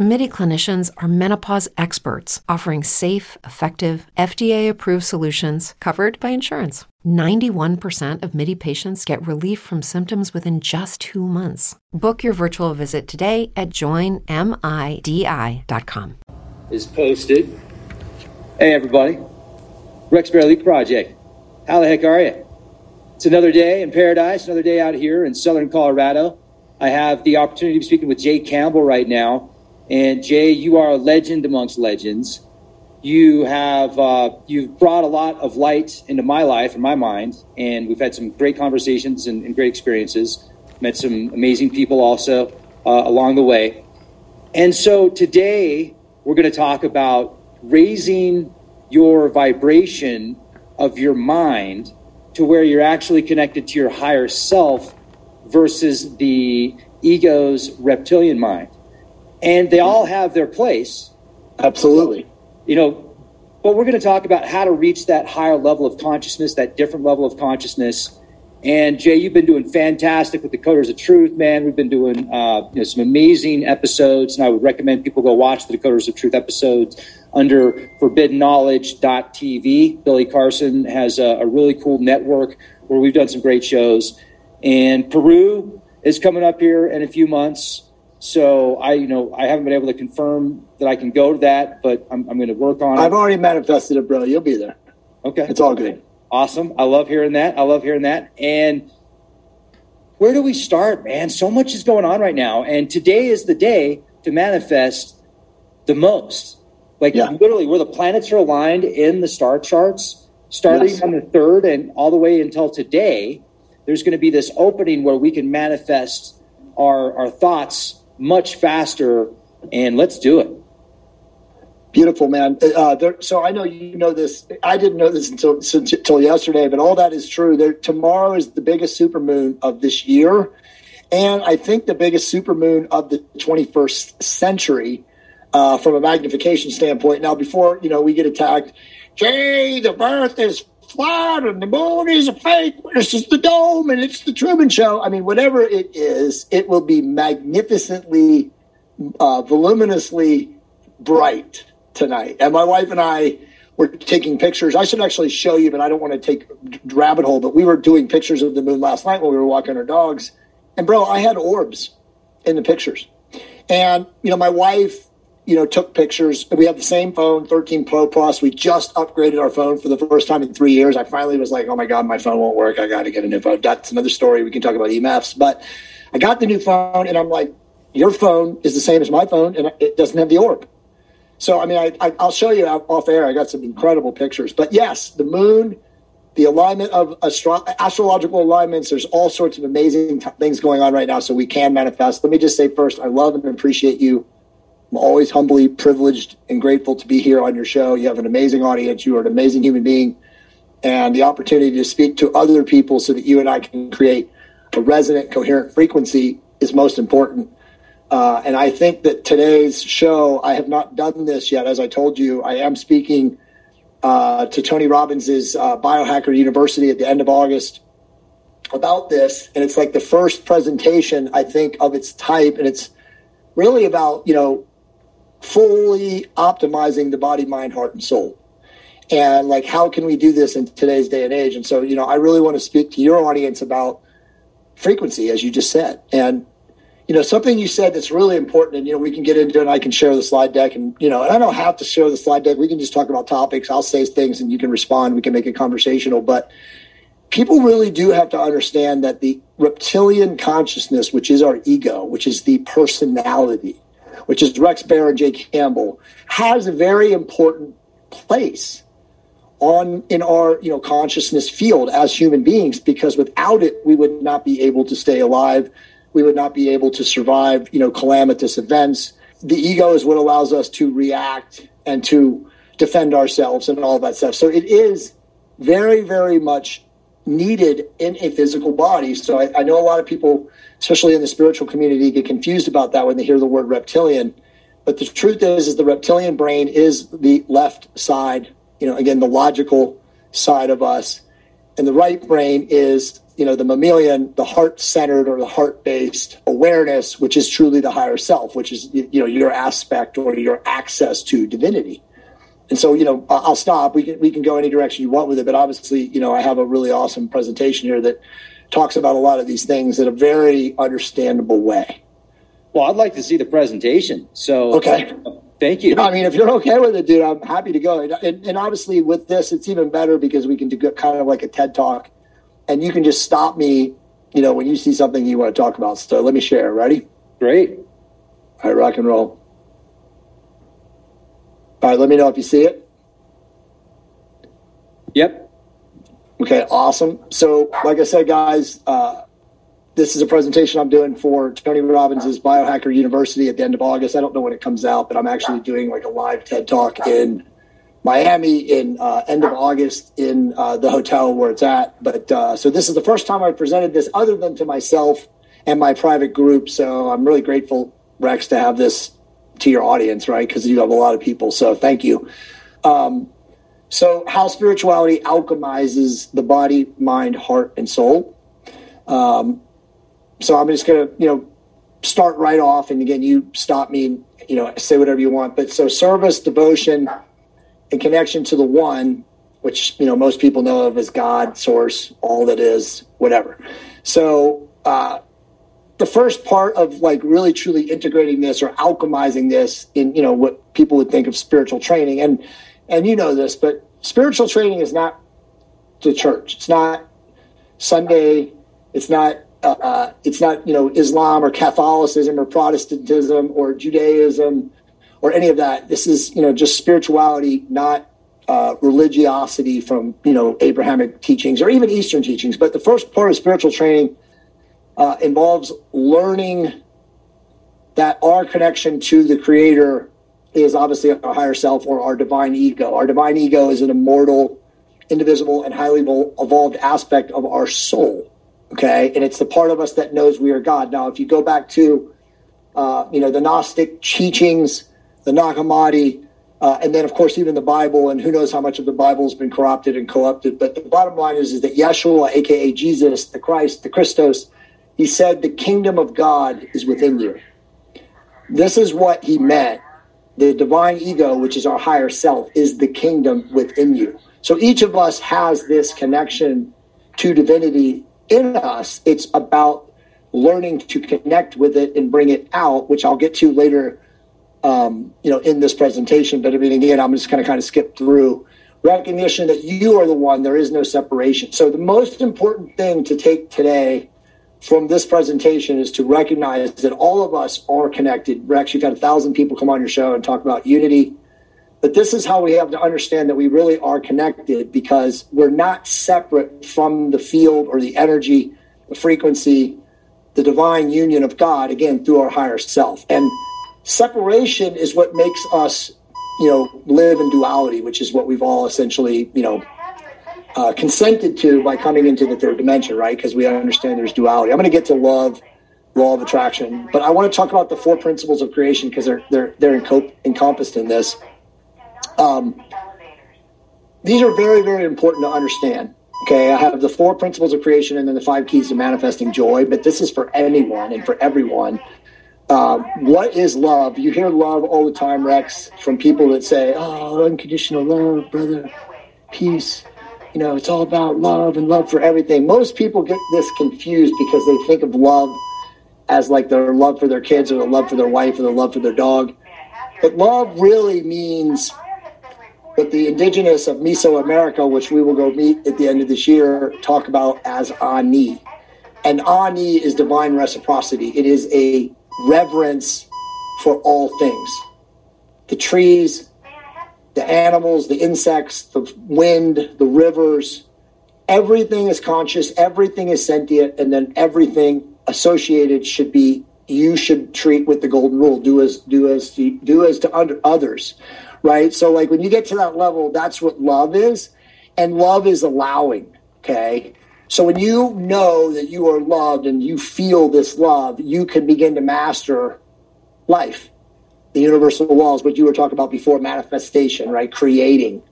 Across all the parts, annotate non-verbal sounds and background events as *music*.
MIDI clinicians are menopause experts offering safe, effective, FDA approved solutions covered by insurance. 91% of MIDI patients get relief from symptoms within just two months. Book your virtual visit today at joinmidi.com. Is posted. Hey, everybody. Rex Bear Project. How the heck are you? It's another day in paradise, another day out here in southern Colorado. I have the opportunity to be speaking with Jay Campbell right now. And Jay, you are a legend amongst legends. You have uh, you've brought a lot of light into my life and my mind, and we've had some great conversations and, and great experiences. Met some amazing people also uh, along the way. And so today we're going to talk about raising your vibration of your mind to where you're actually connected to your higher self versus the ego's reptilian mind. And they all have their place. Absolutely. You know, but we're going to talk about how to reach that higher level of consciousness, that different level of consciousness. And Jay, you've been doing fantastic with the Decoders of Truth, man. We've been doing uh, you know, some amazing episodes, and I would recommend people go watch the Decoders of Truth episodes under forbiddenknowledge.tv. Billy Carson has a, a, really cool network where we've done some great shows. And Peru is coming up here in a few months. So I, you know, I haven't been able to confirm that I can go to that, but I'm, I'm going to work on it. I've already manifested it, bro. You'll be there. Okay. It's all good. Awesome. I love hearing that. I love hearing that. And where do we start, man? So much is going on right now. And today is the day to manifest the most. Like yeah. literally, where the planets are aligned in the star charts, starting yes. on the third and all the way until today, there's going to be this opening where we can manifest our our thoughts much faster. And let's do it. Beautiful, man. Uh, there, so I know you know this. I didn't know this until until yesterday, but all that is true. There, tomorrow is the biggest supermoon of this year, and I think the biggest supermoon of the 21st century uh, from a magnification standpoint. Now, before you know, we get attacked. Jay, the Earth is flat and the moon is a fake. This is the dome and it's the Truman Show. I mean, whatever it is, it will be magnificently, uh, voluminously bright tonight. And my wife and I were taking pictures. I should actually show you, but I don't want to take rabbit hole. But we were doing pictures of the moon last night when we were walking our dogs. And bro, I had orbs in the pictures. And you know, my wife you know, took pictures. We have the same phone, 13 Pro Plus. We just upgraded our phone for the first time in three years. I finally was like, oh my God, my phone won't work. I got to get a new phone. That's another story. We can talk about EMFs. But I got the new phone and I'm like, your phone is the same as my phone and it doesn't have the orb. So, I mean, I, I, will show you off air. I got some incredible pictures. But yes, the moon, the alignment of astro- astrological alignments, there's all sorts of amazing t- things going on right now. So we can manifest. Let me just say first, I love and appreciate you I'm always humbly privileged and grateful to be here on your show. You have an amazing audience. You are an amazing human being. And the opportunity to speak to other people so that you and I can create a resonant, coherent frequency is most important. Uh, and I think that today's show, I have not done this yet. As I told you, I am speaking uh, to Tony Robbins' uh, Biohacker University at the end of August about this. And it's like the first presentation, I think, of its type. And it's really about, you know, fully optimizing the body, mind, heart, and soul. And like, how can we do this in today's day and age? And so, you know, I really want to speak to your audience about frequency, as you just said. And, you know, something you said that's really important, and, you know, we can get into it and I can share the slide deck. And, you know, and I don't have to share the slide deck. We can just talk about topics. I'll say things and you can respond. We can make it conversational. But people really do have to understand that the reptilian consciousness, which is our ego, which is the personality, which is Rex Bear and Jay Campbell, has a very important place on in our you know consciousness field as human beings because without it we would not be able to stay alive. We would not be able to survive you know calamitous events. The ego is what allows us to react and to defend ourselves and all that stuff. So it is very very much needed in a physical body so I, I know a lot of people especially in the spiritual community, get confused about that when they hear the word reptilian. But the truth is, is the reptilian brain is the left side. You know, again, the logical side of us, and the right brain is you know the mammalian, the heart centered or the heart based awareness, which is truly the higher self, which is you know your aspect or your access to divinity. And so, you know, I'll stop. We can we can go any direction you want with it, but obviously, you know, I have a really awesome presentation here that talks about a lot of these things in a very understandable way. Well, I'd like to see the presentation. So, okay. Thank you. *laughs* I mean, if you're okay with it, dude, I'm happy to go. And, and obviously, with this, it's even better because we can do kind of like a TED talk, and you can just stop me, you know, when you see something you want to talk about. So let me share. Ready? Great. All right, rock and roll. All right, let me know if you see it. Yep. Okay, awesome. So, like I said, guys, uh, this is a presentation I'm doing for Tony Robbins' Biohacker University at the end of August. I don't know when it comes out, but I'm actually doing like a live TED talk in Miami in uh, end of August in uh, the hotel where it's at. But uh, so this is the first time I've presented this other than to myself and my private group. So I'm really grateful, Rex, to have this to your audience, right? Because you have a lot of people. So thank you. Um, so, how spirituality alchemizes the body, mind, heart, and soul. Um, so, I'm just going to, you know, start right off. And again, you stop me, you know, say whatever you want. But so, service, devotion, and connection to the one, which, you know, most people know of as God, source, all that is, whatever. So, uh, the first part of like really truly integrating this or alchemizing this in you know what people would think of spiritual training. And and you know this but spiritual training is not the church. It's not sunday. It's not uh, uh, it's not you know islam or catholicism or protestantism or judaism or any of that. This is you know just spirituality not uh, religiosity from you know abrahamic teachings or even eastern teachings. But the first part of spiritual training uh, involves learning that our connection to the creator is obviously our higher self or our divine ego. Our divine ego is an immortal, indivisible, and highly evolved aspect of our soul. Okay, and it's the part of us that knows we are God. Now, if you go back to, uh, you know, the Gnostic teachings, the Nag Hammadi, uh, and then of course even the Bible, and who knows how much of the Bible has been corrupted and corrupted. But the bottom line is, is that Yeshua, aka Jesus, the Christ, the Christos, he said, The kingdom of God is within you. This is what he meant. The divine ego, which is our higher self, is the kingdom within you. So each of us has this connection to divinity in us. It's about learning to connect with it and bring it out, which I'll get to later, um, you know, in this presentation. But I mean, again, I'm just going to kind of skip through recognition that you are the one. There is no separation. So the most important thing to take today from this presentation is to recognize that all of us are connected. Rex, you've had a thousand people come on your show and talk about unity. But this is how we have to understand that we really are connected because we're not separate from the field or the energy, the frequency, the divine union of God, again, through our higher self. And separation is what makes us, you know, live in duality, which is what we've all essentially, you know, uh, consented to by coming into the third dimension, right? Because we understand there's duality. I'm going to get to love, law of attraction, but I want to talk about the four principles of creation because they're they're they're encom- encompassed in this. Um, these are very very important to understand. Okay, I have the four principles of creation and then the five keys to manifesting joy, but this is for anyone and for everyone. Uh, what is love? You hear love all the time, Rex, from people that say, "Oh, unconditional love, brother, peace." You know, it's all about love and love for everything. Most people get this confused because they think of love as like their love for their kids or the love for their wife or the love for their dog. But love really means what the indigenous of Mesoamerica, which we will go meet at the end of this year, talk about as Ayni. And Ayni is divine reciprocity. It is a reverence for all things. The trees, the animals, the insects, the wind, the rivers. Everything is conscious, everything is sentient, and then everything associated should be you should treat with the golden rule do as do as to, do as to under others right? So like when you get to that level that's what love is and love is allowing okay? So when you know that you are loved and you feel this love you can begin to master life the universal laws, what you were talking about before, manifestation, right? Creating,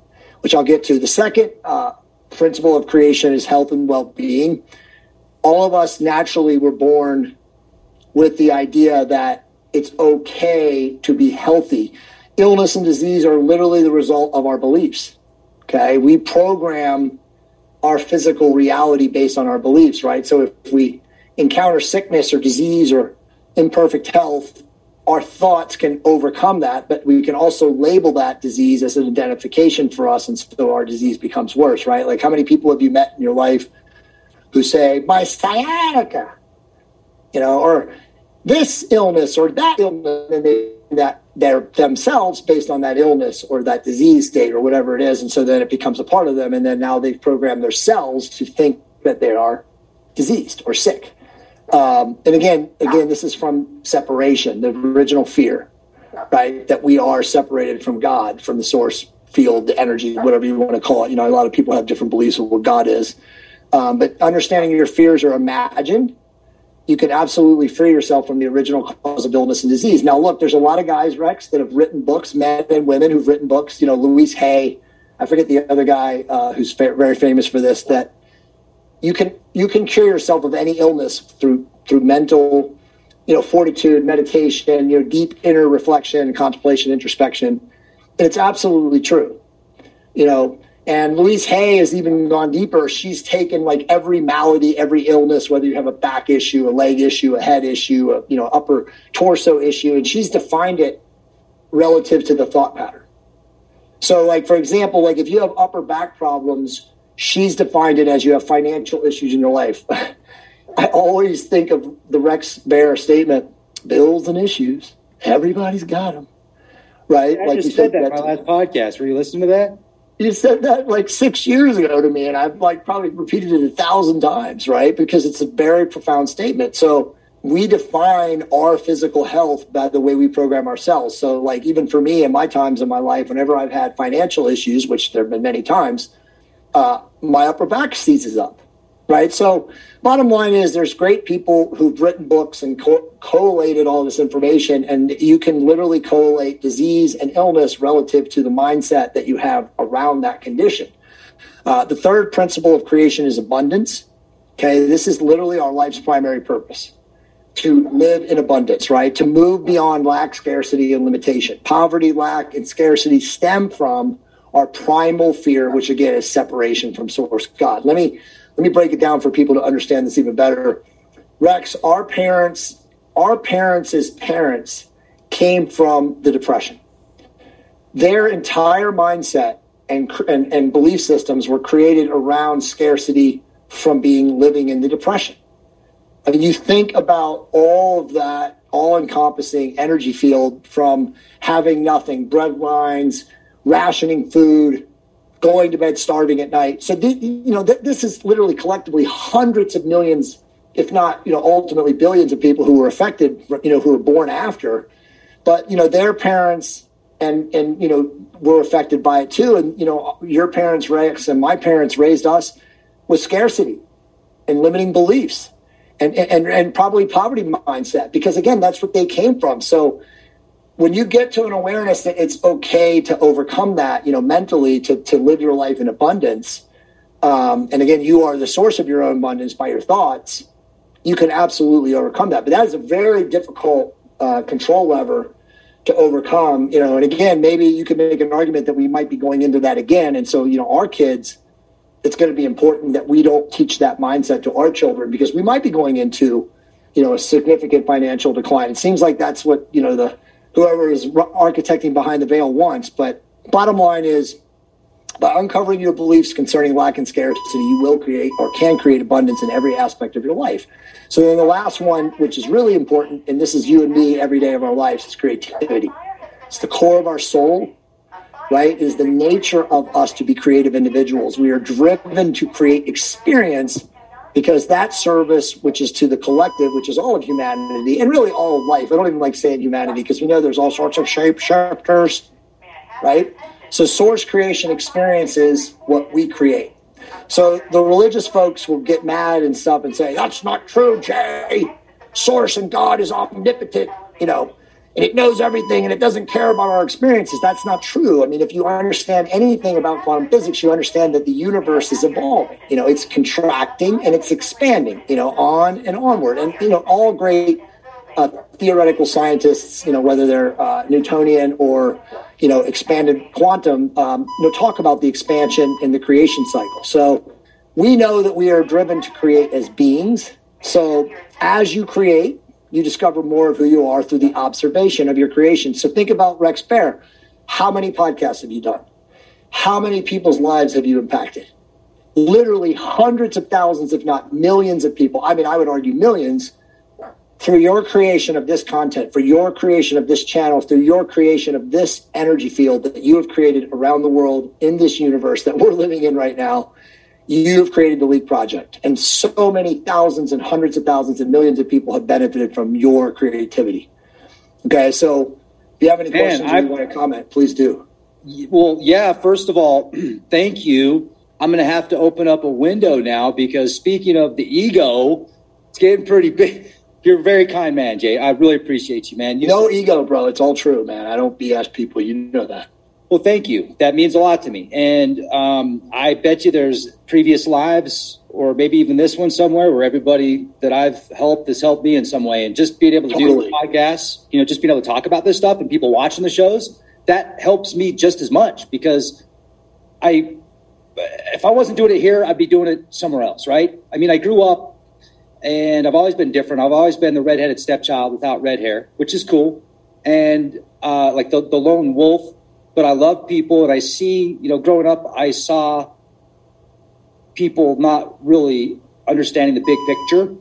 which I'll get to. The second uh, principle of creation is health and well being. All of us naturally were born with the idea that it's okay to be healthy. Illness and disease are literally the result of our beliefs. Okay. We program our physical reality based on our beliefs, right? So if we encounter sickness or disease or imperfect health, our thoughts can overcome that, but we can also label that disease as an identification for us, and so our disease becomes worse, right? Like, how many people have you met in your life who say, my sciatica, you know, or this illness or that illness, and they that they're themselves based on that illness or that disease state or whatever it is, and so then it becomes a part of them, and then now they've programmed their cells to think that they are diseased or sick. Um, and again, again, this is from separation, the original fear, right? That we are separated from God, from the source field, the energy, whatever you want to call it. You know, a lot of people have different beliefs of what God is. Um, but understanding your fears are imagined, you can absolutely free yourself from the original cause of illness and disease. Now, look, there's a lot of guys, Rex, that have written books, men and women who've written books. You know, Louise Hay, I forget the other guy uh, who's fa- very famous for this, that you can you can cure yourself of any illness through through mental, you know, fortitude, meditation, you know, deep inner reflection, contemplation, introspection. And it's absolutely true. You know, and Louise Hay has even gone deeper. She's taken like every malady, every illness, whether you have a back issue, a leg issue, a head issue, a you know upper torso issue, and she's defined it relative to the thought pattern. So, like for example, like if you have upper back problems, she's defined it as you have financial issues in your life. *laughs* I always think of the Rex Bear statement: bills and issues. Everybody's got them, right? I like just said that in my last podcast. Were you listening to that? You said that like six years ago to me, and I've like probably repeated it a thousand times, right? Because it's a very profound statement. So we define our physical health by the way we program ourselves. So, like, even for me in my times in my life, whenever I've had financial issues, which there have been many times, uh, my upper back seizes up right? So, bottom line is there's great people who've written books and co- collated all this information, and you can literally collate disease and illness relative to the mindset that you have around that condition. Uh, the third principle of creation is abundance. Okay, this is literally our life's primary purpose to live in abundance, right? To move beyond lack, scarcity, and limitation. Poverty, lack, and scarcity stem from our primal fear, which again is separation from source God. Let me let me break it down for people to understand this even better. Rex, our parents, our parents parents came from the Depression. Their entire mindset and, and, and belief systems were created around scarcity from being living in the Depression. I mean, you think about all of that all encompassing energy field from having nothing, breadlines, rationing food, going to bed starving at night. So, th- you know, th- this is literally collectively hundreds of millions, if not, you know, ultimately billions of people who were affected, you know, who were born after. But, you know, their parents and, and, you know, were affected by it too. And, you know, your parents, Rex, and my parents raised us with scarcity and limiting beliefs and, and, and probably poverty mindset, because again, that's what they came from. So, when you get to an awareness that it's okay to overcome that, you know, mentally to, to live your life in abundance, um, and again, you are the source of your own abundance by your thoughts, you can absolutely overcome that. But that is a very difficult uh, control lever to overcome, you know, and again, maybe you could make an argument that we might be going into that again. And so, you know, our kids, it's going to be important that we don't teach that mindset to our children because we might be going into, you know, a significant financial decline. It seems like that's what, you know, the, whoever is architecting behind the veil wants. But bottom line is, by uncovering your beliefs concerning lack and scarcity, you will create or can create abundance in every aspect of your life. So then the last one, which is really important, and this is you and me every day of our lives, is creativity. It's the core of our soul, right? It is the nature of us to be creative individuals. We are driven to create experience because that service, which is to the collective, which is all of humanity and really all of life. I don't even like saying humanity because we know there's all sorts of shape shifters, right? So source creation experience is what we create. So the religious folks will get mad and stuff and say, that's not true, Jay. Source and God is omnipotent, you know. And it knows everything and it doesn't care about our experiences. That's not true. I mean, if you understand anything about quantum physics, you understand that the universe is evolving. You know, it's contracting and it's expanding, you know, on and onward. And, you know, all great uh, theoretical scientists, you know, whether they're uh, Newtonian or, you know, expanded quantum, um, you know, talk about the expansion in the creation cycle. So we know that we are driven to create as beings. So as you create, you discover more of who you are through the observation of your creation. So think about Rex Bear. How many podcasts have you done? How many people's lives have you impacted? Literally hundreds of thousands, if not millions of people. I mean, I would argue millions through your creation of this content, for your creation of this channel, through your creation of this energy field that you have created around the world in this universe that we're living in right now you've created the Leak Project. And so many thousands and hundreds of thousands and millions of people have benefited from your creativity. Okay, so if you have any Man, questions or you want to comment, please do. Well, yeah, first of all, *clears throat* thank you. I'm going to have to open up a window now because speaking of the ego, it's getting pretty big. *laughs* You're a very kind man, Jay. I really appreciate you, man. You no ego, bro. It's all true, man. I don't BS people. You know that. Well, thank you. That means a lot to me. And um, I bet you there's previous lives or maybe even this one somewhere where everybody that I've helped has helped me in some way. And just being able to totally. do podcasts, you know, just being able to talk about this stuff and people watching the shows, that helps me just as much because I, if I wasn't doing it here, I'd be doing it somewhere else, right? I mean, I grew up and I've always been different. I've always been the redheaded stepchild without red hair, which is cool. And uh, like the, the lone wolf but I love people and I see, you know, growing up, I saw people not really understanding the big picture.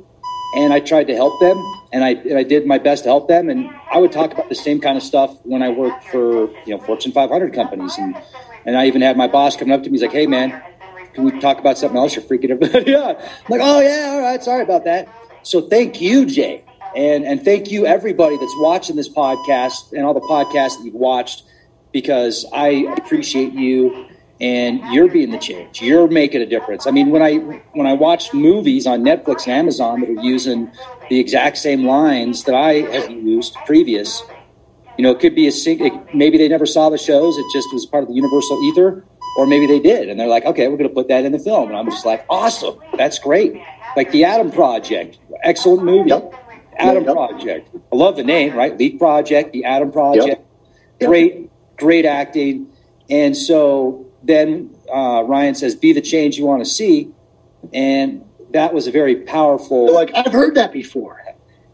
And I tried to help them and I, and I did my best to help them. And I would talk about the same kind of stuff when I worked for, you know, Fortune 500 companies. And, and I even had my boss coming up to me. He's like, Hey man, can we talk about something else? You're freaking everybody *laughs* out. I'm like, Oh yeah. All right. Sorry about that. So thank you, Jay. And, and thank you everybody that's watching this podcast and all the podcasts that you've watched because I appreciate you and you're being the change. You're making a difference. I mean, when I when I watch movies on Netflix and Amazon that are using the exact same lines that I have used previous, you know, it could be a it, maybe they never saw the shows. It just was part of the universal ether, or maybe they did, and they're like, okay, we're going to put that in the film, and I'm just like, awesome, that's great. Like the Adam Project, excellent movie. Yep. Adam yep. Project. I love the name, right? Leak Project, the Adam Project. Yep. Great great acting. And so then uh, Ryan says, "Be the change you want to see," and that was a very powerful. Like I've heard that before.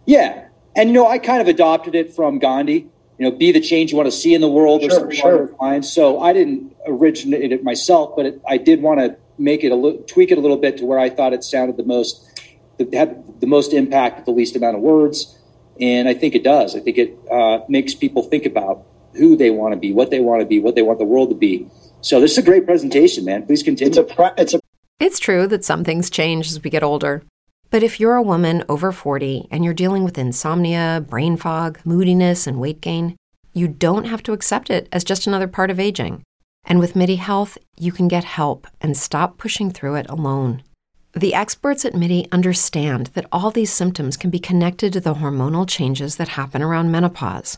Yeah, and you know, I kind of adopted it from Gandhi. You know, be the change you want to see in the world, sure, or sure. along So I didn't originate it myself, but it, I did want to make it a little, tweak it a little bit to where I thought it sounded the most, had the most impact with the least amount of words. And I think it does. I think it uh, makes people think about who they want to be, what they want to be, what they want the world to be. So this is a great presentation, man. Please continue. It's a, it's a It's true that some things change as we get older. But if you're a woman over 40 and you're dealing with insomnia, brain fog, moodiness, and weight gain, you don't have to accept it as just another part of aging. And with MIDI Health, you can get help and stop pushing through it alone. The experts at MIDI understand that all these symptoms can be connected to the hormonal changes that happen around menopause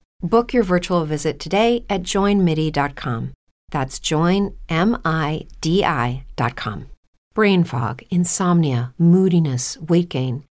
Book your virtual visit today at joinmidi.com. That's joinmidi.com. Brain fog, insomnia, moodiness, weight gain.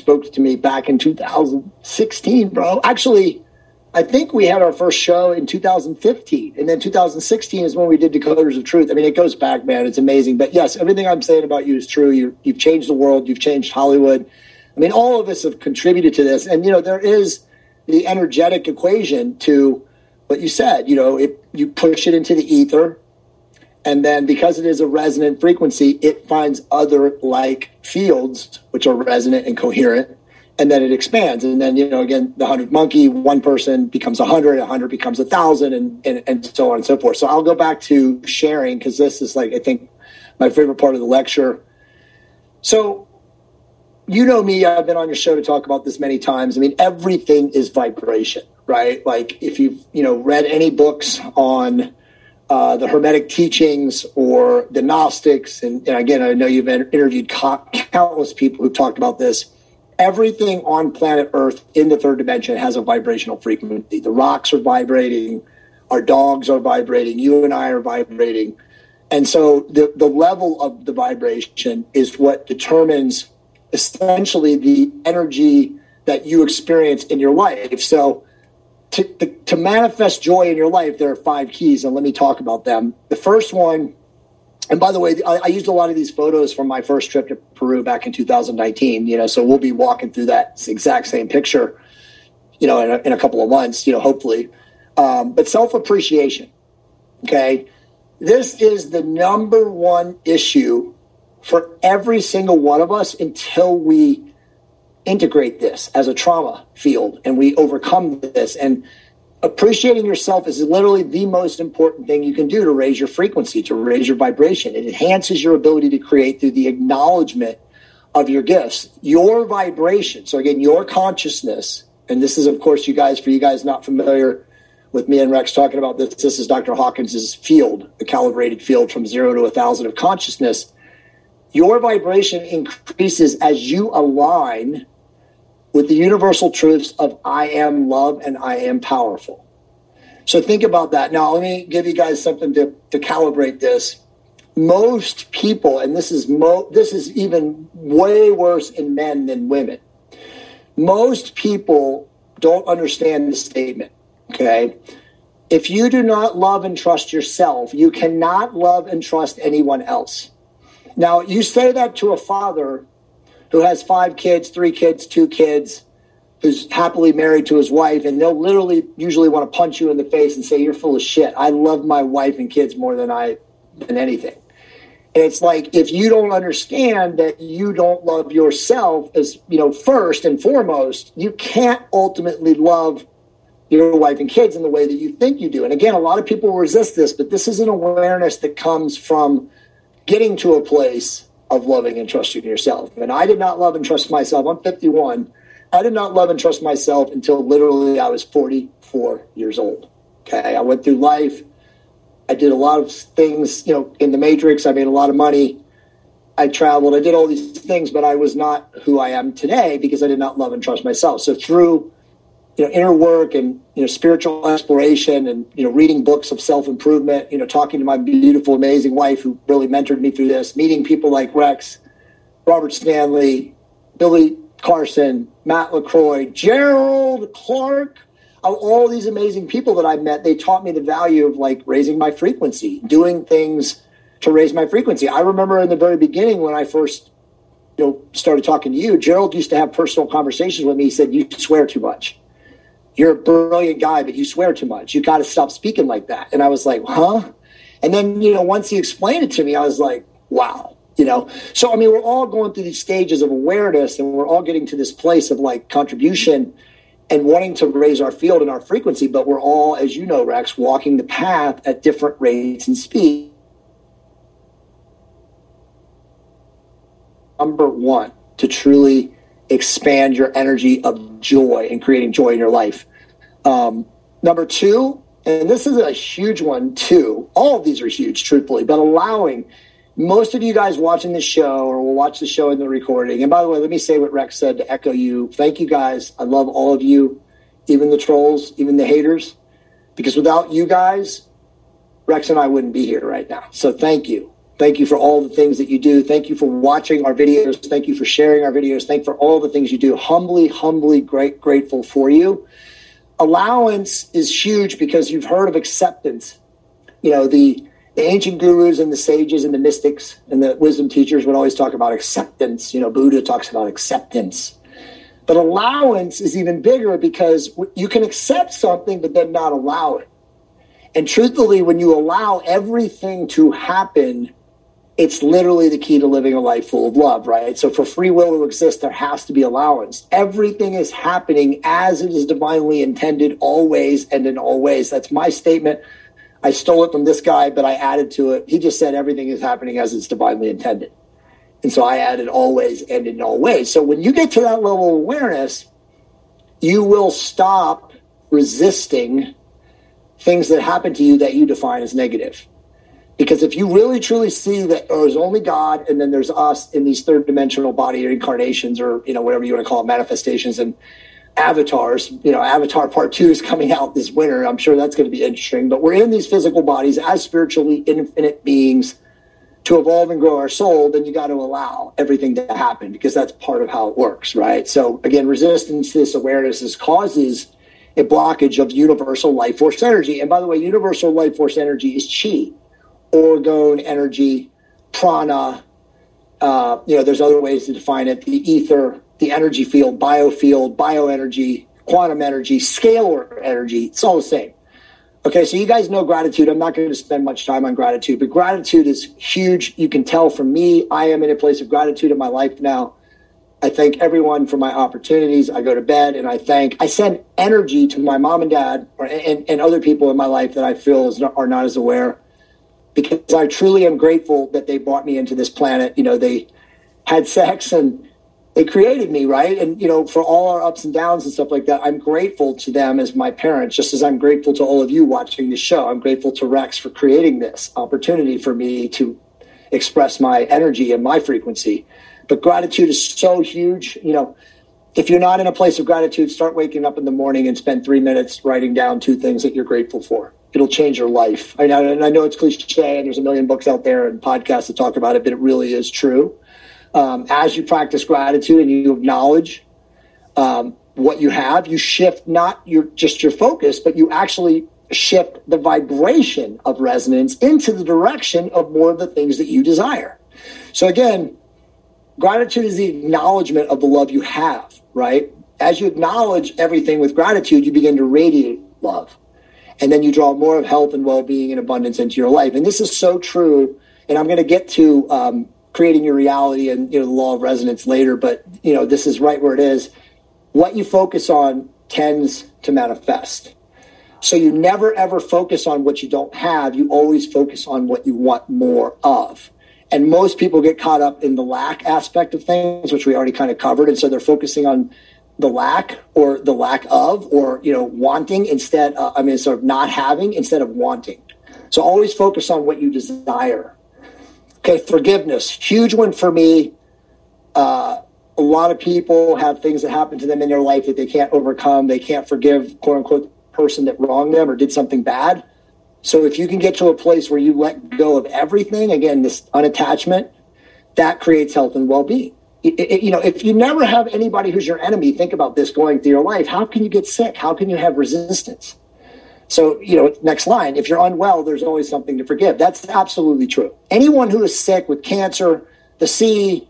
spoke to me back in 2016, bro. Actually, I think we had our first show in 2015, and then 2016 is when we did Decoders of Truth. I mean, it goes back, man. It's amazing. But yes, everything I'm saying about you is true. You, you've changed the world. You've changed Hollywood. I mean, all of us have contributed to this. And you know, there is the energetic equation to what you said. You know, it, you push it into the ether, and then because it is a resonant frequency, it finds other like fields which are resonant and coherent and then it expands. And then, you know, again, the hundred monkey, one person becomes a hundred, a hundred becomes a thousand, and, and, and so on and so forth. So I'll go back to sharing because this is like, I think, my favorite part of the lecture. So, you know me, I've been on your show to talk about this many times. I mean, everything is vibration, right? Like if you've, you know, read any books on uh, the Hermetic teachings or the Gnostics, and, and again, I know you've interviewed countless people who've talked about this everything on planet Earth in the third dimension has a vibrational frequency. The rocks are vibrating, our dogs are vibrating, you and I are vibrating. And so the, the level of the vibration is what determines essentially the energy that you experience in your life. So to, to, to manifest joy in your life, there are five keys, and let me talk about them. The first one and by the way, I, I, used a lot of these photos from my first trip to Peru back in 2019. You know, so we'll be walking through that exact same picture, you know, in a, in a couple of months. You know, hopefully. Um, but self appreciation. Okay, this is the number one issue for every single one of us until we integrate this as a trauma field and we overcome this and appreciating yourself is literally the most important thing you can do to raise your frequency, to raise your vibration. It enhances your ability to create through the acknowledgement of your gifts, your vibration. So again, your consciousness, and this is, of course, you guys, for you guys not familiar with me and Rex talking about this, this is Dr. Hawkins's field, the calibrated field from zero to a thousand of consciousness. Your vibration increases as you align with the universal truths of I am love and I am powerful. So think about that. Now, let me give you guys something to, to calibrate this. Most people, and this is mo- this is even way worse in men than women. Most people don't understand the statement. Okay. If you do not love and trust yourself, you cannot love and trust anyone else. Now, you say that to a father who has five kids, three kids, two kids, who's happily married to his wife, and they'll literally usually want to punch you in the face and say, You're full of shit. I love my wife and kids more than I than anything. And it's like if you don't understand that you don't love yourself as you know first and foremost, you can't ultimately love your wife and kids in the way that you think you do. And again, a lot of people resist this, but this is an awareness that comes from getting to a place of loving and trusting yourself. And I did not love and trust myself. I'm 51. I did not love and trust myself until literally I was 44 years old. Okay. I went through life. I did a lot of things, you know, in the matrix. I made a lot of money. I traveled. I did all these things, but I was not who I am today because I did not love and trust myself. So through you know inner work and you know spiritual exploration and you know reading books of self improvement you know talking to my beautiful amazing wife who really mentored me through this meeting people like rex robert stanley billy carson matt lacroix gerald clark. All these amazing people that i met they taught me the value of like raising my frequency doing things to raise my frequency. I remember in the very beginning when i first you know started talking to you gerald used to have personal conversations with me. He said you swear too much you're a brilliant guy, but you swear too much. You got to stop speaking like that. And I was like, huh? And then, you know, once he explained it to me, I was like, wow, you know? So, I mean, we're all going through these stages of awareness and we're all getting to this place of like contribution and wanting to raise our field and our frequency, but we're all, as you know, Rex, walking the path at different rates and speed. Number one, to truly expand your energy of joy and creating joy in your life. Um, number two, and this is a huge one too. All of these are huge, truthfully, but allowing most of you guys watching the show or will watch the show in the recording. And by the way, let me say what Rex said to echo you. Thank you guys. I love all of you, even the trolls, even the haters, because without you guys, Rex and I wouldn't be here right now. So thank you. Thank you for all the things that you do. Thank you for watching our videos. Thank you for sharing our videos. Thank you for all the things you do. Humbly, humbly great, grateful for you. allowance is huge because you've heard of acceptance. You know, the, the ancient gurus and the sages and the mystics and the wisdom teachers would always talk about acceptance. You know, Buddha talks about acceptance. But allowance is even bigger because you can accept something, but then not allow it. And truthfully, when you allow everything to happen, it's literally the key to living a life full of love, right? So for free will to exist, there has to be allowance. Everything is happening as it is divinely intended, always and in all ways. That's my statement. I stole it from this guy, but I added to it. He just said everything is happening as it's divinely intended. And so I added always and in all ways. So when you get to that level of awareness, you will stop resisting things that happen to you that you define as negative. Because if you really truly see that oh, there's only God and then there's us in these third dimensional body incarnations or, you know, whatever you want to call it, manifestations and avatars, you know, Avatar Part 2 is coming out this winter. I'm sure that's going to be interesting. But we're in these physical bodies as spiritually infinite beings to evolve and grow our soul, then you got to allow everything to happen because that's part of how it works, right? So again, resistance to this awareness is causes a blockage of universal life force energy. And by the way, universal life force energy is chi, orgone energy, prana. Uh, you know, there's other ways to define it: the ether, the energy field, biofield, bioenergy, quantum energy, scalar energy. It's all the same. Okay, so you guys know gratitude. I'm not going to spend much time on gratitude, but gratitude is huge. You can tell from me, I am in a place of gratitude in my life now. I thank everyone for my opportunities. I go to bed and I thank, I send energy to my mom and dad or, and, and other people in my life that I feel is not, are not as aware because I truly am grateful that they brought me into this planet. You know, they had sex and they created me, right? And, you know, for all our ups and downs and stuff like that, I'm grateful to them as my parents, just as I'm grateful to all of you watching the show. I'm grateful to Rex for creating this opportunity for me to express my energy and my frequency. But gratitude is so huge. You know, if you're not in a place of gratitude, start waking up in the morning and spend three minutes writing down two things that you're grateful for. It'll change your life. I know, and I know it's cliche, and there's a million books out there and podcasts that talk about it, but it really is true um, as you practice gratitude and you acknowledge um, what you have, you shift not your just your focus, but you actually shift the vibration of resonance into the direction of more of the things that you desire. So again, gratitude is the acknowledgement of the love you have, right? As you acknowledge everything with gratitude, you begin to radiate love. And then you draw more of health and well-being and abundance into your life. And this is so true. And I'm going to get to um, creating your reality and you know the law of resonance later but you know this is right where it is what you focus on tends to manifest so you never ever focus on what you don't have you always focus on what you want more of and most people get caught up in the lack aspect of things which we already kind of covered and so they're focusing on the lack or the lack of or you know wanting instead uh, i mean sort of not having instead of wanting so always focus on what you desire Okay, forgiveness, huge one for me. Uh, a lot of people have things that happen to them in their life that they can't overcome. They can't forgive, quote unquote, person that wronged them or did something bad. So if you can get to a place where you let go of everything, again, this unattachment, that creates health and well-being. You know, if you never have anybody who's your enemy, think about this going through your life. How can you get sick? How can you have resistance? So, you know, next line, if you're unwell, there's always something to forgive. That's absolutely true. Anyone who is sick with cancer, the sea,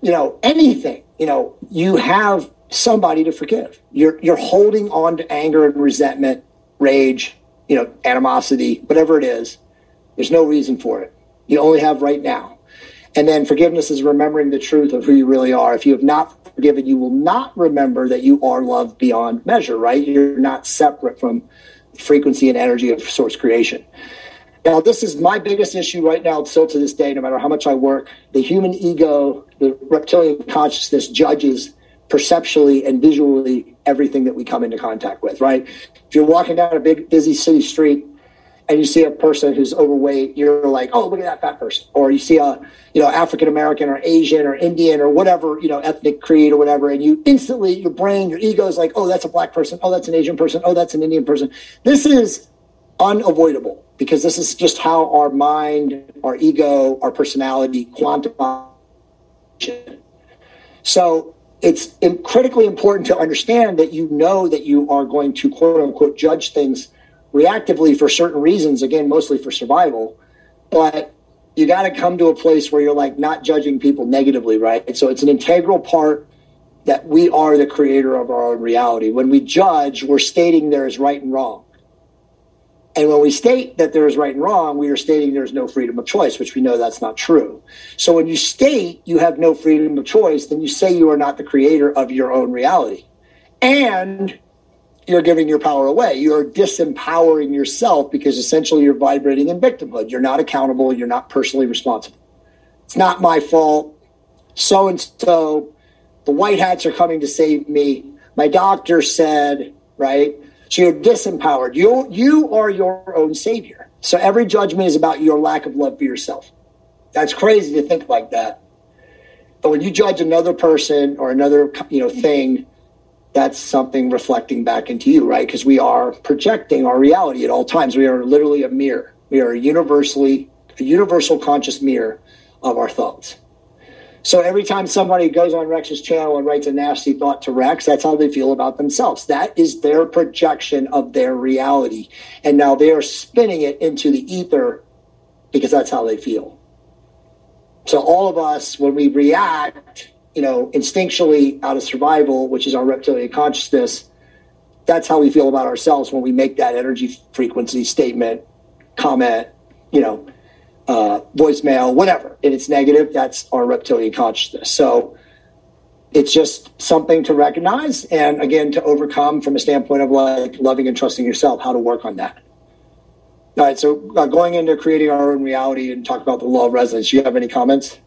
you know, anything, you know, you have somebody to forgive. You're you're holding on to anger and resentment, rage, you know, animosity, whatever it is. There's no reason for it. You only have right now. And then forgiveness is remembering the truth of who you really are. If you have not forgiven, you will not remember that you are loved beyond measure, right? You're not separate from the frequency and energy of source creation. Now, this is my biggest issue right now, still to this day, no matter how much I work. The human ego, the reptilian consciousness judges perceptually and visually everything that we come into contact with, right? If you're walking down a big, busy city street and you see a person who's overweight, you're like, oh, look at that fat person. Or you see a, you know, African American or Asian or Indian or whatever, you know, ethnic creed or whatever. And you instantly, your brain, your ego is like, oh, that's a black person. Oh, that's an Asian person. Oh, that's an Indian person. This is unavoidable because this is just how our mind, our ego, our personality quantify. So it's critically important to understand that you know that you are going to quote unquote judge things reactively for certain reasons, again, mostly for survival. But you got to come to a place where you're like not judging people negatively, right? So it's an integral part that we are the creator of our own reality. When we judge, we're stating there is right and wrong. And when we state that there is right and wrong, we are stating there's no freedom of choice, which we know that's not true. So when you state you have no freedom of choice, then you say you are not the creator of your own reality. And you're giving your power away. You're disempowering yourself because essentially you're vibrating in victimhood. You're not accountable. You're not personally responsible. It's not my fault. So and so, the white hats are coming to save me. My doctor said, right? So you're disempowered. You, you are your own savior. So every judgment is about your lack of love for yourself. That's crazy to think like that. But when you judge another person or another you know thing, that's something reflecting back into you, right? Because we are projecting our reality at all times. We are literally a mirror. We are a universally a universal conscious mirror of our thoughts. So every time somebody goes on Rex's channel and writes a nasty thought to Rex, that's how they feel about themselves. That is their projection of their reality. And now they are spinning it into the ether because that's how they feel. So all of us, when we react, you know, instinctually out of survival, which is our reptilian consciousness, that's how we feel about ourselves when we make that energy frequency statement, comment, you know, uh, voicemail, whatever, and it's negative, that's our reptilian consciousness. So it's just something to recognize and again to overcome from a standpoint of like loving and trusting yourself, how to work on that. All right, so uh, going into creating our own reality and talk about the law of resonance. Do you have any comments?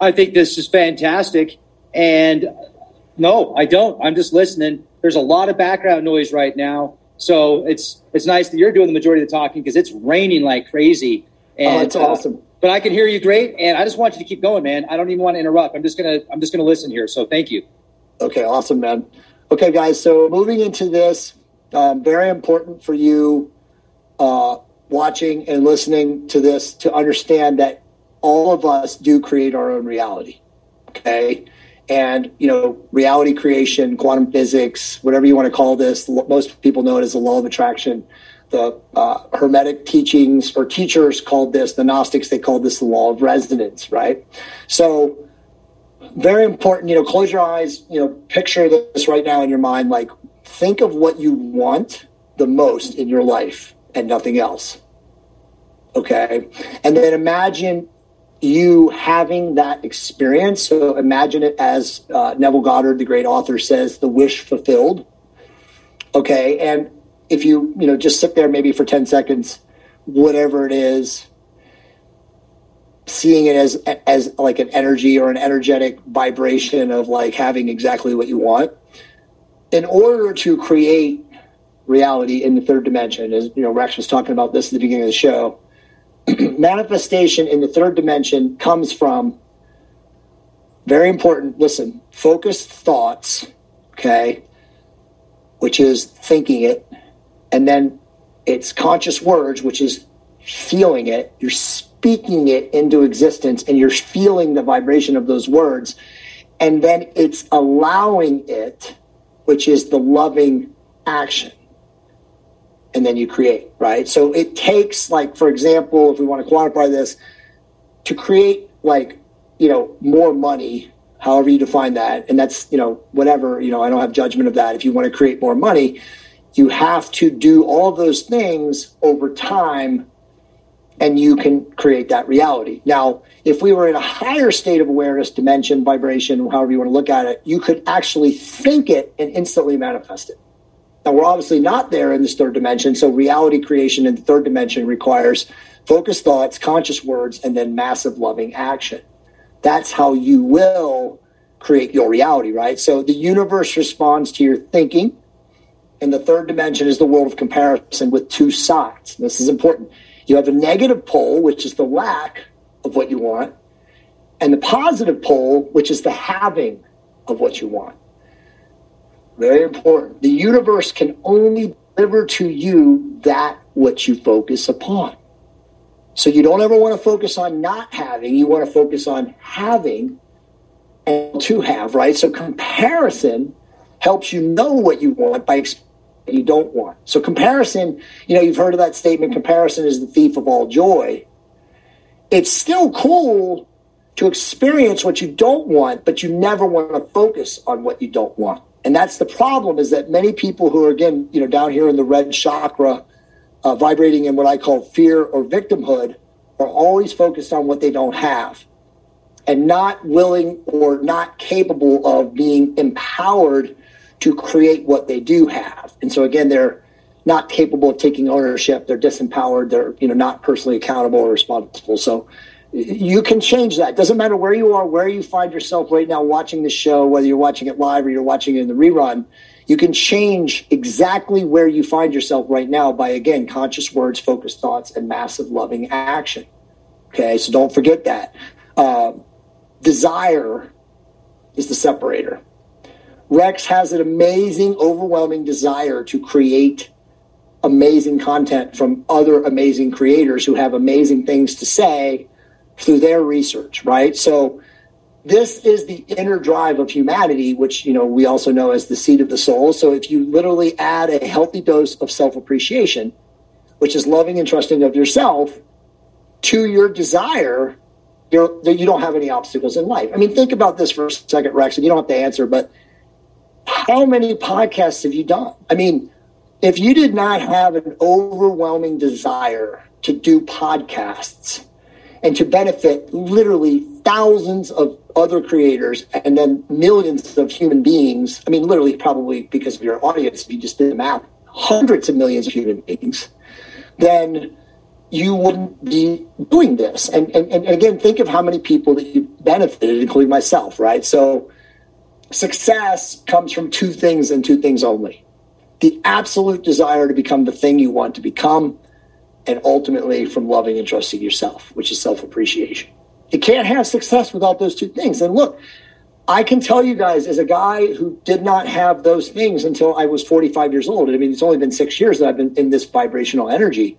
I think this is fantastic. And no, I don't. I'm just listening. There's a lot of background noise right now. So it's it's nice that you're doing the majority of the talking because it's raining like crazy. Oh, and, oh, that's awesome. Uh, but I can hear you great, and I just want you to keep going, man. I don't even want to interrupt. I'm just gonna I'm just gonna listen here. So thank you. Okay, awesome, man. Okay, guys. So moving into this, um, very important for you uh, watching and listening to this to understand that all of us do create our own reality. Okay. And, you know, reality creation, quantum physics, whatever you want to call this, most people know it as the law of attraction the uh, Hermetic teachings or teachers called this, the Gnostics, they called this the law of resonance, right? So, very important, you know, close your eyes, you know, picture this right now in your mind. Like, think of what you want the most in your life and nothing else. Okay. And then imagine you having that experience. So, imagine it as uh, Neville Goddard, the great author, says, the wish fulfilled. Okay. And if you you know just sit there maybe for 10 seconds whatever it is seeing it as as like an energy or an energetic vibration of like having exactly what you want in order to create reality in the third dimension as you know rex was talking about this at the beginning of the show manifestation in the third dimension comes from very important listen focused thoughts okay which is thinking it and then it's conscious words, which is feeling it. You're speaking it into existence and you're feeling the vibration of those words. And then it's allowing it, which is the loving action. And then you create, right? So it takes, like, for example, if we want to quantify this, to create, like, you know, more money, however you define that. And that's, you know, whatever, you know, I don't have judgment of that. If you want to create more money, you have to do all those things over time and you can create that reality. Now, if we were in a higher state of awareness, dimension, vibration, however you want to look at it, you could actually think it and instantly manifest it. Now, we're obviously not there in this third dimension, so reality creation in the third dimension requires focused thoughts, conscious words, and then massive loving action. That's how you will create your reality, right? So the universe responds to your thinking, and the third dimension is the world of comparison with two sides. This is important. You have a negative pole, which is the lack of what you want, and the positive pole, which is the having of what you want. Very important. The universe can only deliver to you that which you focus upon. So you don't ever want to focus on not having, you want to focus on having and to have, right? So comparison helps you know what you want by you don't want. So comparison, you know, you've heard of that statement, comparison is the thief of all joy. It's still cool to experience what you don't want, but you never want to focus on what you don't want. And that's the problem is that many people who are again, you know, down here in the red chakra, uh, vibrating in what I call fear or victimhood, are always focused on what they don't have and not willing or not capable of being empowered to create what they do have. And so again, they're not capable of taking ownership. They're disempowered. They're you know not personally accountable or responsible. So you can change that. Doesn't matter where you are, where you find yourself right now watching the show, whether you're watching it live or you're watching it in the rerun. You can change exactly where you find yourself right now by again conscious words, focused thoughts, and massive loving action. Okay, so don't forget that. Uh, desire is the separator. Rex has an amazing, overwhelming desire to create amazing content from other amazing creators who have amazing things to say through their research, right? So this is the inner drive of humanity, which you know we also know as the seed of the soul. So if you literally add a healthy dose of self-appreciation, which is loving and trusting of yourself, to your desire, you're, you don't have any obstacles in life. I mean, think about this for a second, Rex, and you don't have to answer, but how many podcasts have you done? I mean, if you did not have an overwhelming desire to do podcasts and to benefit literally thousands of other creators and then millions of human beings, I mean, literally, probably because of your audience, if you just did the math, hundreds of millions of human beings, then you wouldn't be doing this. And, and, and again, think of how many people that you benefited, including myself, right? So success comes from two things and two things only the absolute desire to become the thing you want to become, and ultimately from loving and trusting yourself, which is self appreciation. You can't have success without those two things. And look, I can tell you guys, as a guy who did not have those things until I was 45 years old, I mean, it's only been six years that I've been in this vibrational energy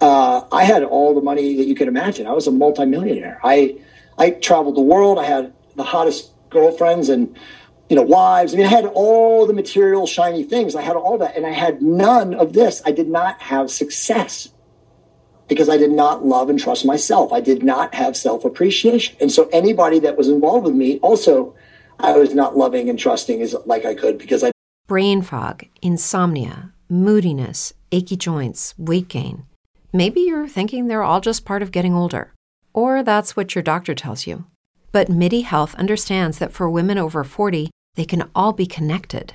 uh, I had all the money that you could imagine. I was a multimillionaire. I I traveled the world. I had the hottest girlfriends and you know wives. I mean, I had all the material, shiny things. I had all that, and I had none of this. I did not have success because I did not love and trust myself. I did not have self appreciation, and so anybody that was involved with me also. I was not loving and trusting as like I could because I brain fog, insomnia, moodiness, achy joints, weight gain. Maybe you're thinking they're all just part of getting older, or that's what your doctor tells you. But MIDI Health understands that for women over 40, they can all be connected.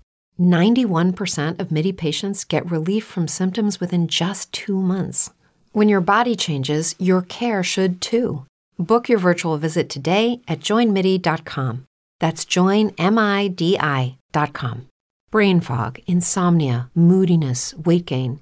91% of MIDI patients get relief from symptoms within just two months. When your body changes, your care should too. Book your virtual visit today at joinmidi.com. That's joinmidi.com. Brain fog, insomnia, moodiness, weight gain.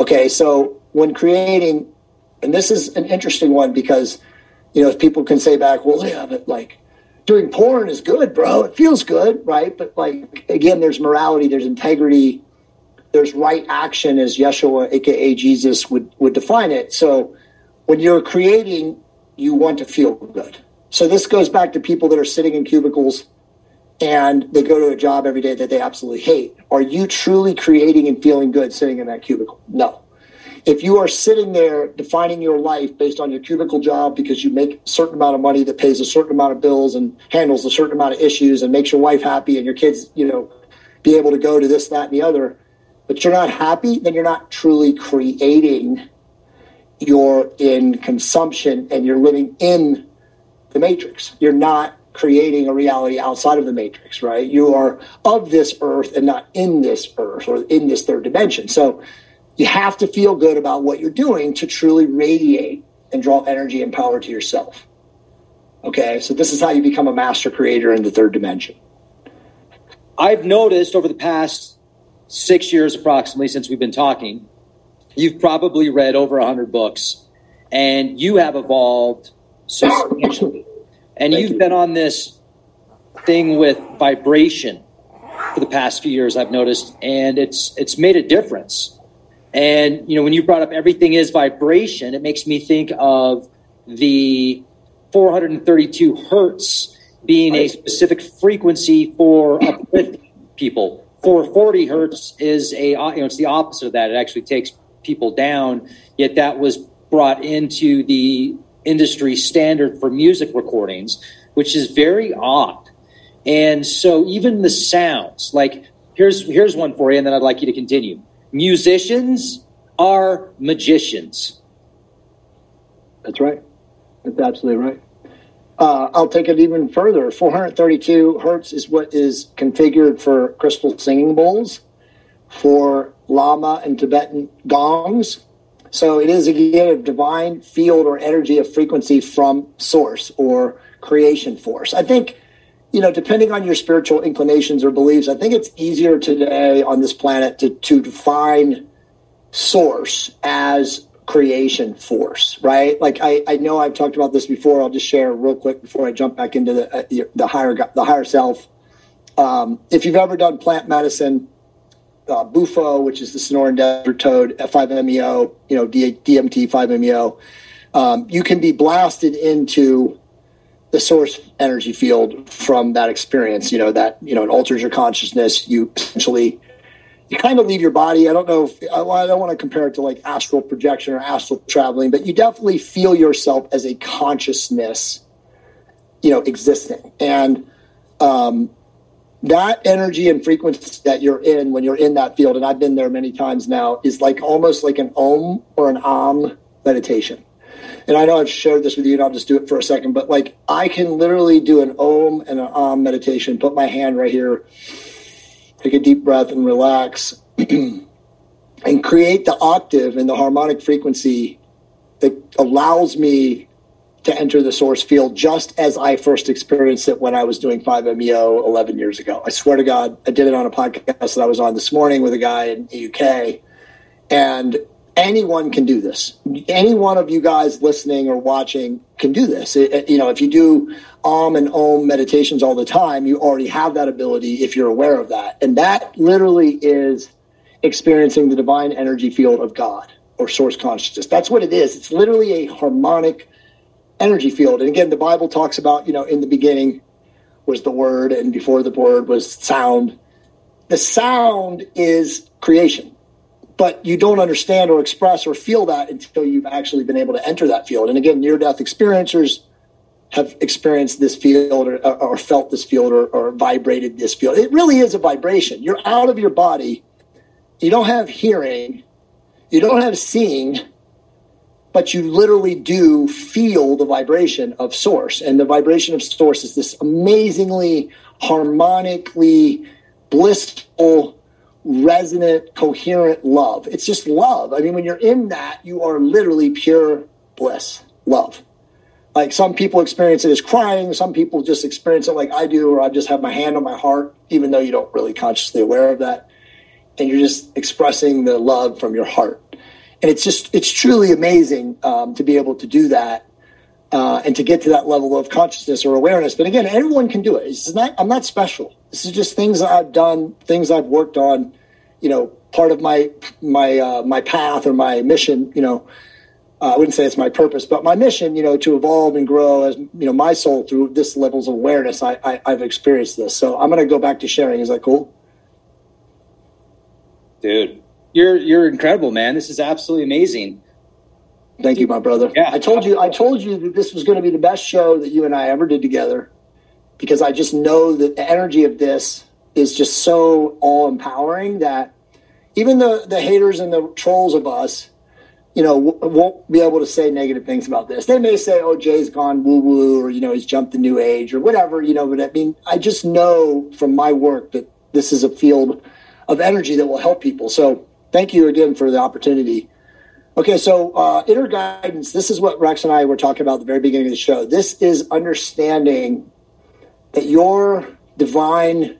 Okay, so when creating, and this is an interesting one because, you know, if people can say back, well, yeah, but like doing porn is good, bro. It feels good, right? But like, again, there's morality, there's integrity, there's right action, as Yeshua, aka Jesus, would, would define it. So when you're creating, you want to feel good. So this goes back to people that are sitting in cubicles and they go to a job every day that they absolutely hate. Are you truly creating and feeling good sitting in that cubicle? No if you are sitting there defining your life based on your cubicle job because you make a certain amount of money that pays a certain amount of bills and handles a certain amount of issues and makes your wife happy and your kids, you know, be able to go to this, that, and the other, but you're not happy, then you're not truly creating. You're in consumption and you're living in the matrix. You're not creating a reality outside of the matrix, right? You are of this earth and not in this earth or in this third dimension. So you have to feel good about what you're doing to truly radiate and draw energy and power to yourself. Okay, so this is how you become a master creator in the third dimension. I've noticed over the past six years, approximately, since we've been talking, you've probably read over 100 books and you have evolved substantially. And Thank you've you. been on this thing with vibration for the past few years, I've noticed, and it's it's made a difference. And you know, when you brought up everything is vibration, it makes me think of the 432 hertz being a specific frequency for uplifting people. 440 hertz is a you know it's the opposite of that. It actually takes people down. Yet that was brought into the industry standard for music recordings, which is very odd. And so even the sounds, like here's here's one for you, and then I'd like you to continue musicians are magicians. That's right. That's absolutely right. Uh, I'll take it even further. 432 hertz is what is configured for crystal singing bowls, for lama and Tibetan gongs. So it is again a divine field or energy of frequency from source or creation force. I think you know, depending on your spiritual inclinations or beliefs, I think it's easier today on this planet to, to define source as creation force, right? Like I, I know I've talked about this before. I'll just share real quick before I jump back into the uh, the higher the higher self. Um, if you've ever done plant medicine, uh, Bufo, which is the Sonoran Desert Toad, F5MEO, you know, DMT 5-MeO, um, you can be blasted into the source energy field from that experience. You know that you know it alters your consciousness. You essentially you kind of leave your body. I don't know if I, I don't want to compare it to like astral projection or astral traveling, but you definitely feel yourself as a consciousness, you know, existing and. Um, that energy and frequency that you're in when you're in that field, and I've been there many times now, is like almost like an om or an om meditation. And I know I've shared this with you, and I'll just do it for a second, but like I can literally do an Om and an Om meditation, put my hand right here, take a deep breath and relax, *clears throat* and create the octave and the harmonic frequency that allows me to enter the source field just as I first experienced it when I was doing 5MEO 11 years ago. I swear to God, I did it on a podcast that I was on this morning with a guy in the UK. And anyone can do this. Any one of you guys listening or watching can do this. It, you know, if you do Om and Om meditations all the time, you already have that ability if you're aware of that. And that literally is experiencing the divine energy field of God or source consciousness. That's what it is. It's literally a harmonic energy field. And again, the Bible talks about, you know, in the beginning was the word and before the word was sound. The sound is creation but you don't understand or express or feel that until you've actually been able to enter that field. And again, near death experiencers have experienced this field or, or felt this field or, or, vibrated this field. It really is a vibration. You're out of your body. You don't have hearing. You don't have seeing, but you literally do feel the vibration of source. And the vibration of source is this amazingly harmonically blissful resonant, coherent love. It's just love. I mean, when you're in that, you are literally pure bliss, love. Like some people experience it as crying, some people just experience it like I do, or I just have my hand on my heart, even though you don't really consciously aware of that. And you're just expressing the love from your heart. And it's just, it's truly amazing um, to be able to do that uh, and to get to that level of consciousness or awareness. But again, everyone can do it. Not, I'm not special. This is just things I've done, things I've worked on. You know, part of my my uh, my path or my mission. You know, uh, I wouldn't say it's my purpose, but my mission. You know, to evolve and grow as you know my soul through this levels of awareness. I, I I've experienced this, so I'm going to go back to sharing. Is that cool? Dude, you're you're incredible, man. This is absolutely amazing. Thank you, my brother. Yeah. I told you I told you that this was going to be the best show that you and I ever did together because I just know that the energy of this is just so all empowering that even the the haters and the trolls of us, you know, w- won't be able to say negative things about this. They may say, "Oh, Jay's gone woo woo," or you know, he's jumped the new age, or whatever. You know, but I mean, I just know from my work that this is a field of energy that will help people. So, thank you again for the opportunity. Okay, so uh, inner guidance. This is what Rex and I were talking about at the very beginning of the show. This is understanding that your divine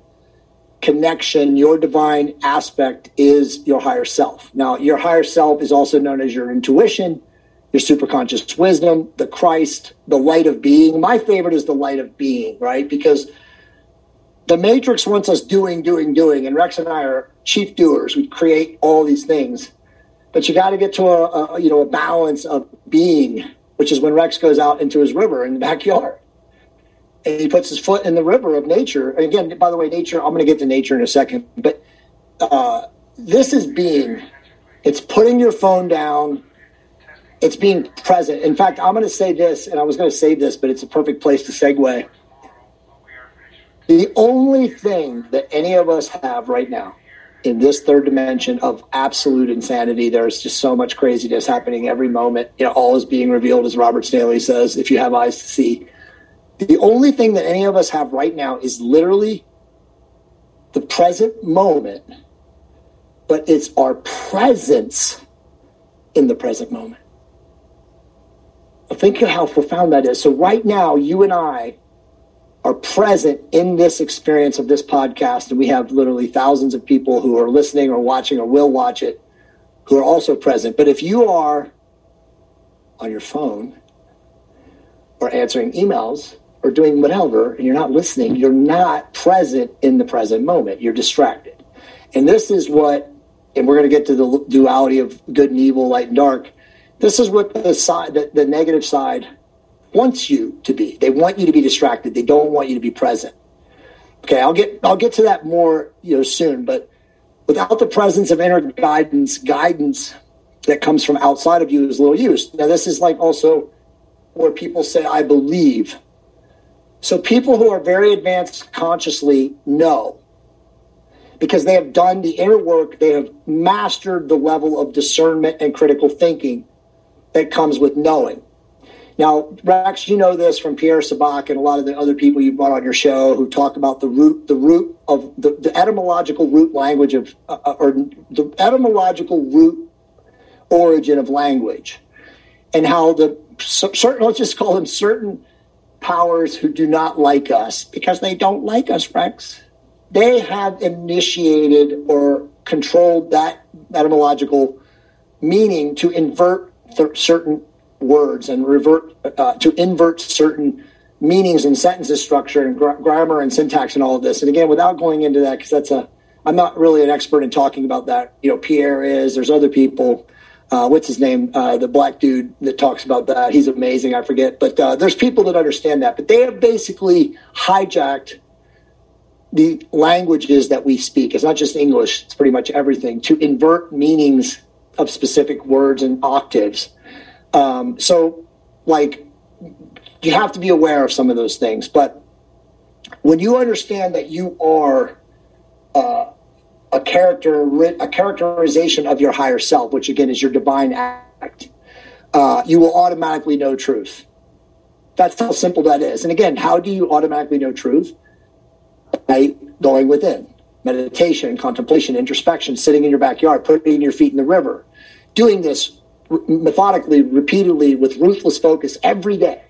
connection, your divine aspect is your higher self. Now, your higher self is also known as your intuition, your superconscious wisdom, the Christ, the light of being. My favorite is the light of being, right? Because the Matrix wants us doing, doing, doing, and Rex and I are chief doers. We create all these things but you got to get to a, a, you know a balance of being, which is when Rex goes out into his river in the backyard, and he puts his foot in the river of nature. And again, by the way, nature. I'm going to get to nature in a second, but uh, this is being. It's putting your phone down. It's being present. In fact, I'm going to say this, and I was going to save this, but it's a perfect place to segue. The only thing that any of us have right now in this third dimension of absolute insanity. There's just so much craziness happening every moment. You know, all is being revealed, as Robert Stanley says, if you have eyes to see. The only thing that any of us have right now is literally the present moment, but it's our presence in the present moment. Think of how profound that is. So, right now, you and I are present in this experience of this podcast, and we have literally thousands of people who are listening or watching or will watch it who are also present. But if you are on your phone or answering emails or doing whatever, and you're not listening, you're not present in the present moment. You're distracted. And this is what, and we're going to get to the duality of good and evil, light and dark. This is what the side, the, the negative side wants you to be. They want you to be distracted. They don't want you to be present. Okay, I'll get I'll get to that more you know soon, but without the presence of inner guidance, guidance that comes from outside of you is little use. Now this is like also where people say I believe. So people who are very advanced consciously know because they have done the inner work, they have mastered the level of discernment and critical thinking that comes with knowing. Now, Rex, you know this from Pierre Sabak and a lot of the other people you brought on your show who talk about the root, the root of the, the etymological root language of, uh, uh or the etymological root origin of language, and how the certain let's just call them certain powers who do not like us because they don't like us, Rex. They have initiated or controlled that etymological meaning to invert certain words and revert uh, to invert certain meanings and sentences structure and grammar and syntax and all of this. And again, without going into that, because that's a, I'm not really an expert in talking about that. You know, Pierre is. There's other people. Uh, what's his name? Uh, the black dude that talks about that. He's amazing. I forget, but uh, there's people that understand that. But they have basically hijacked the languages that we speak. It's not just English. It's pretty much everything to invert meanings of specific words and octaves um, so, like, you have to be aware of some of those things. But when you understand that you are uh, a character, a characterization of your higher self, which again is your divine act, uh, you will automatically know truth. That's how simple that is. And again, how do you automatically know truth? By going within meditation, contemplation, introspection, sitting in your backyard, putting your feet in the river, doing this methodically, repeatedly, with ruthless focus every day,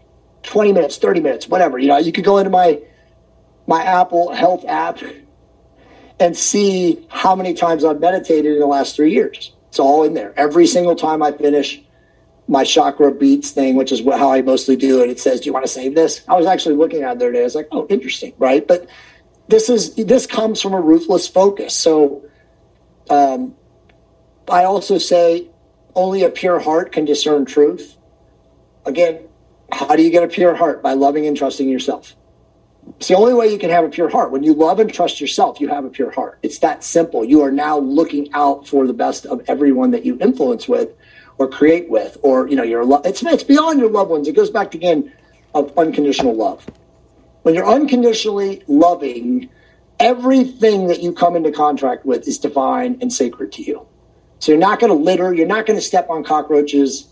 20 minutes, 30 minutes, whatever. You know, you could go into my my Apple Health app and see how many times I've meditated in the last three years. It's all in there. Every single time I finish my chakra beats thing, which is how I mostly do it, it says, "Do you want to save this?" I was actually looking at it the other day. I was like, "Oh, interesting, right?" But this is this comes from a ruthless focus. So, um, I also say only a pure heart can discern truth. Again, how do you get a pure heart? By loving and trusting yourself. It's the only way you can have a pure heart. When you love and trust yourself, you have a pure heart. It's that simple. You are now looking out for the best of everyone that you influence with or create with, or, you know, your love. It's, it's beyond your loved ones. It goes back to, again, of unconditional love. When you're unconditionally loving, everything that you come into contract with is divine and sacred to you. So you're not going to litter. You're not going to step on cockroaches.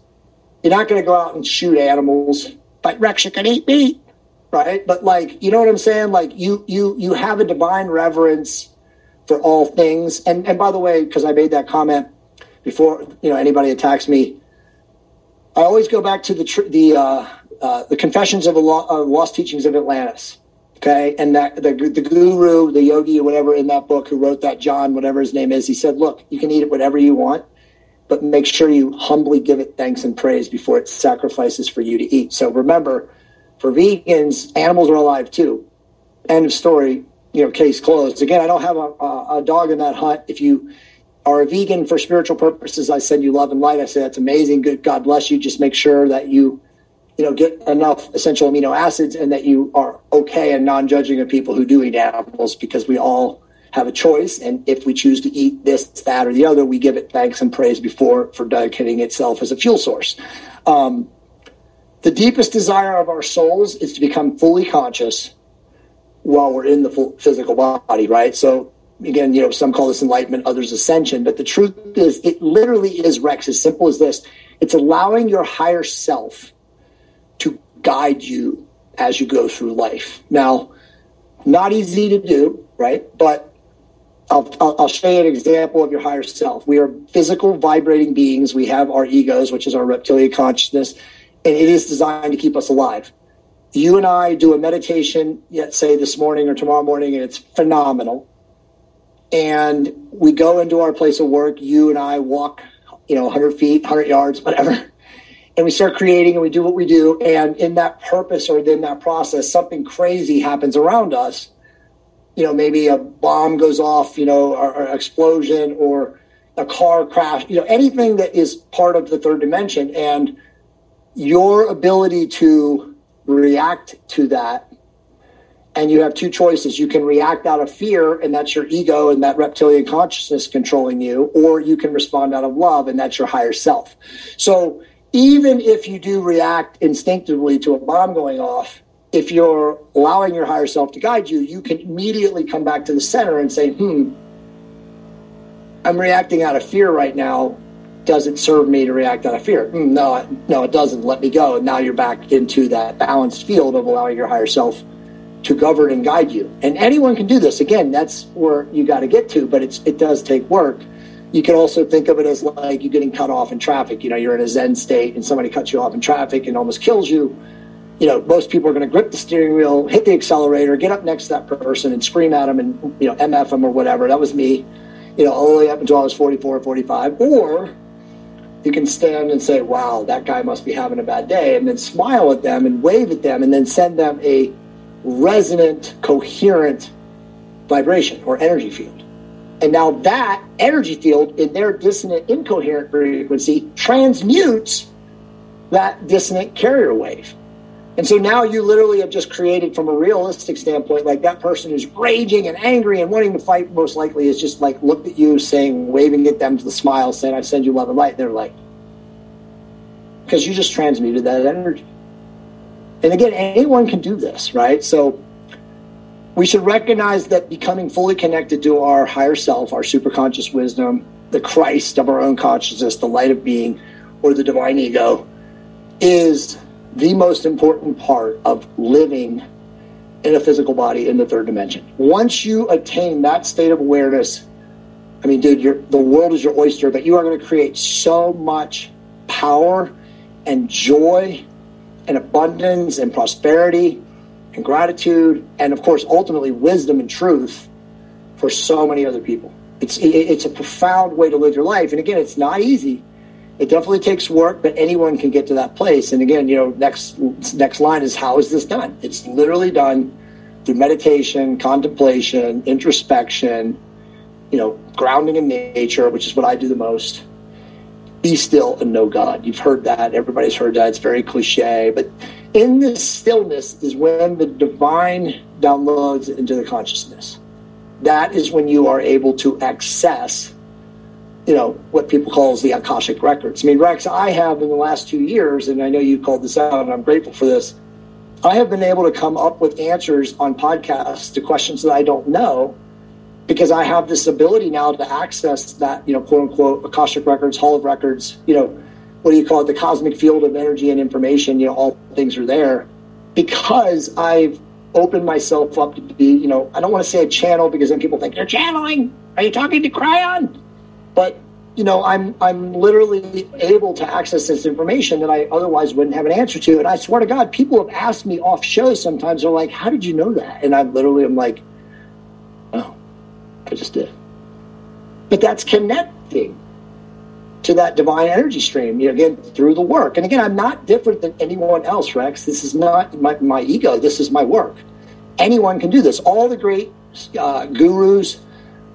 You're not going to go out and shoot animals. But Rex, you can eat meat, right? But like, you know what I'm saying? Like you, you, you have a divine reverence for all things. And and by the way, because I made that comment before, you know, anybody attacks me, I always go back to the tr- the uh, uh, the Confessions of the Lo- uh, Lost Teachings of Atlantis. Okay, and that the the guru, the yogi, or whatever in that book who wrote that, John, whatever his name is, he said, "Look, you can eat it whatever you want, but make sure you humbly give it thanks and praise before it sacrifices for you to eat." So remember, for vegans, animals are alive too. End of story. You know, case closed. Again, I don't have a, a, a dog in that hunt. If you are a vegan for spiritual purposes, I send you love and light. I say that's amazing. Good. God bless you. Just make sure that you you know, get enough essential amino acids and that you are okay and non-judging of people who do eat animals because we all have a choice. And if we choose to eat this, that, or the other, we give it thanks and praise before for dedicating itself as a fuel source. Um, the deepest desire of our souls is to become fully conscious while we're in the physical body, right? So again, you know, some call this enlightenment, others ascension, but the truth is it literally is Rex, as simple as this. It's allowing your higher self guide you as you go through life. Now, not easy to do, right? But I'll, I'll, show you an example of your higher self. We are physical, vibrating beings. We have our egos, which is our reptilian consciousness, and it is designed to keep us alive. You and I do a meditation, yet say this morning or tomorrow morning, and it's phenomenal. And we go into our place of work. You and I walk, you know, 100 feet, 100 yards, whatever and we start creating and we do what we do and in that purpose or in that process something crazy happens around us. You know maybe a bomb goes off you know or, or explosion or a car crash you know anything that is part of the third dimension. And your ability to react to that and you have two choices. You can react out of fear and that's your ego and that reptilian consciousness controlling you or you can respond out of love and that's your higher self. So even if you do react instinctively to a bomb going off, if you're allowing your higher self to guide you, you can immediately come back to the center and say, hmm, I'm reacting out of fear right now. Does it serve me to react out of fear? Mm, no, no, it doesn't. Let me go. And now you're back into that balanced field of allowing your higher self to govern and guide you. And anyone can do this. Again, that's where you got to get to, but it's it does take work. You can also think of it as like you're getting cut off in traffic. You know, you're in a Zen state and somebody cuts you off in traffic and almost kills you. You know, most people are going to grip the steering wheel, hit the accelerator, get up next to that person and scream at them and, you know, MF them or whatever. That was me, you know, all the way up until I was 44 or 45. Or you can stand and say, wow, that guy must be having a bad day, and then smile at them and wave at them and then send them a resonant, coherent vibration or energy field. And now that energy field in their dissonant incoherent frequency transmutes that dissonant carrier wave. And so now you literally have just created from a realistic standpoint, like that person who's raging and angry and wanting to fight most likely is just like looked at you saying, waving at them to the smile, saying, I send you love and light. They're like, because you just transmuted that energy. And again, anyone can do this, right? So we should recognize that becoming fully connected to our higher self, our superconscious wisdom, the Christ of our own consciousness, the light of being, or the divine ego, is the most important part of living in a physical body in the third dimension. Once you attain that state of awareness, I mean, dude, the world is your oyster, but you are going to create so much power and joy and abundance and prosperity and gratitude, and of course, ultimately, wisdom and truth for so many other people. It's it's a profound way to live your life, and again, it's not easy. It definitely takes work, but anyone can get to that place. And again, you know, next next line is how is this done? It's literally done through meditation, contemplation, introspection, you know, grounding in nature, which is what I do the most. Be still and know God. You've heard that. Everybody's heard that. It's very cliche, but In this stillness is when the divine downloads into the consciousness. That is when you are able to access, you know, what people call the Akashic records. I mean, Rex, I have in the last two years, and I know you called this out, and I'm grateful for this. I have been able to come up with answers on podcasts to questions that I don't know because I have this ability now to access that, you know, quote unquote, Akashic records, Hall of records, you know, what do you call it, the cosmic field of energy and information, you know, all things are there because I've opened myself up to be, you know, I don't want to say a channel because then people think you're channeling. Are you talking to Kryon? But you know, I'm I'm literally able to access this information that I otherwise wouldn't have an answer to. And I swear to God, people have asked me off show sometimes. They're like, "How did you know that?" And I literally am like, "Oh, I just did." But that's connecting to that divine energy stream, you know, again, through the work. And again, I'm not different than anyone else, Rex. This is not my, my ego. This is my work. Anyone can do this. All the great uh, gurus,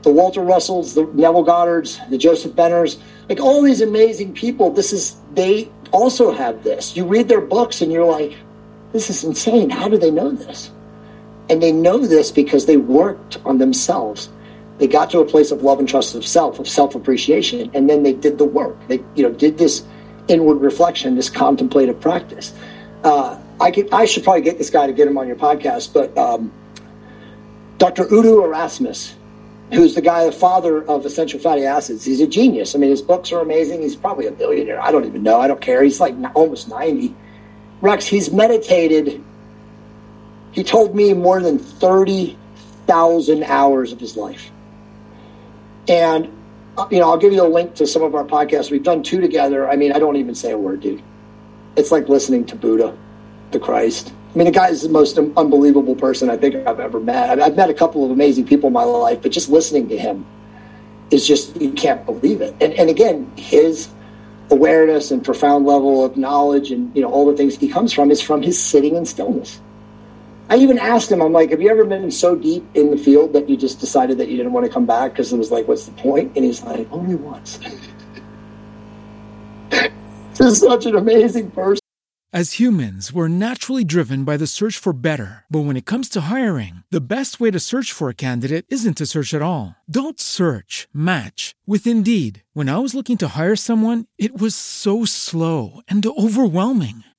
the Walter Russells, the Neville Goddards, the Joseph Benners, like all these amazing people, this is, they also have this. You read their books and you're like, this is insane. How do they know this? And they know this because they worked on themselves they got to a place of love and trust of self, of self appreciation, and then they did the work. They, you know, did this inward reflection, this contemplative practice. Uh, I could, I should probably get this guy to get him on your podcast, but um, Dr. Udo Erasmus, who's the guy, the father of essential fatty acids, he's a genius. I mean, his books are amazing. He's probably a billionaire. I don't even know. I don't care. He's like almost ninety. Rex, he's meditated. He told me more than thirty thousand hours of his life. And you know, I'll give you a link to some of our podcasts. We've done two together. I mean, I don't even say a word, dude. It's like listening to Buddha, the Christ. I mean, the guy is the most unbelievable person I think I've ever met. I've met a couple of amazing people in my life, but just listening to him is just, you can't believe it. And, and again, his awareness and profound level of knowledge and, you know, all the things he comes from is from his sitting in stillness. I even asked him, I'm like, have you ever been so deep in the field that you just decided that you didn't want to come back because it was like, what's the point? And he's like, only once. *laughs* is such an amazing person. As humans, we're naturally driven by the search for better. But when it comes to hiring, the best way to search for a candidate isn't to search at all. Don't search, match with Indeed. When I was looking to hire someone, it was so slow and overwhelming.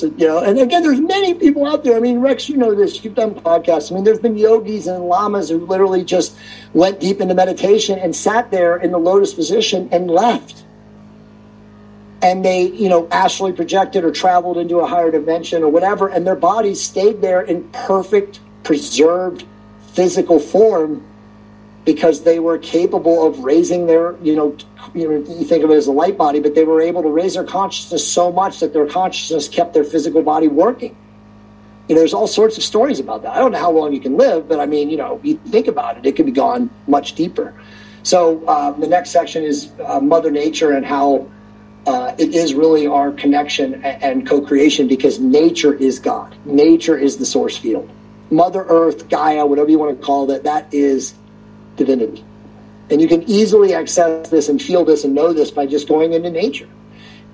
So, you know, and again, there's many people out there. I mean, Rex, you know this. You've done podcasts. I mean, there's been yogis and lamas who literally just went deep into meditation and sat there in the lotus position and left. And they, you know, astrally projected or traveled into a higher dimension or whatever, and their bodies stayed there in perfect, preserved physical form because they were capable of raising their, you know, you know, you think of it as a light body, but they were able to raise their consciousness so much that their consciousness kept their physical body working. You know, there's all sorts of stories about that. I don't know how long you can live, but I mean, you know, you think about it, it could be gone much deeper. So uh, the next section is uh, Mother Nature and how uh, it is really our connection and, and co-creation because nature is God. Nature is the source field. Mother Earth, Gaia, whatever you want to call it, that is divinity. And you can easily access this and feel this and know this by just going into nature.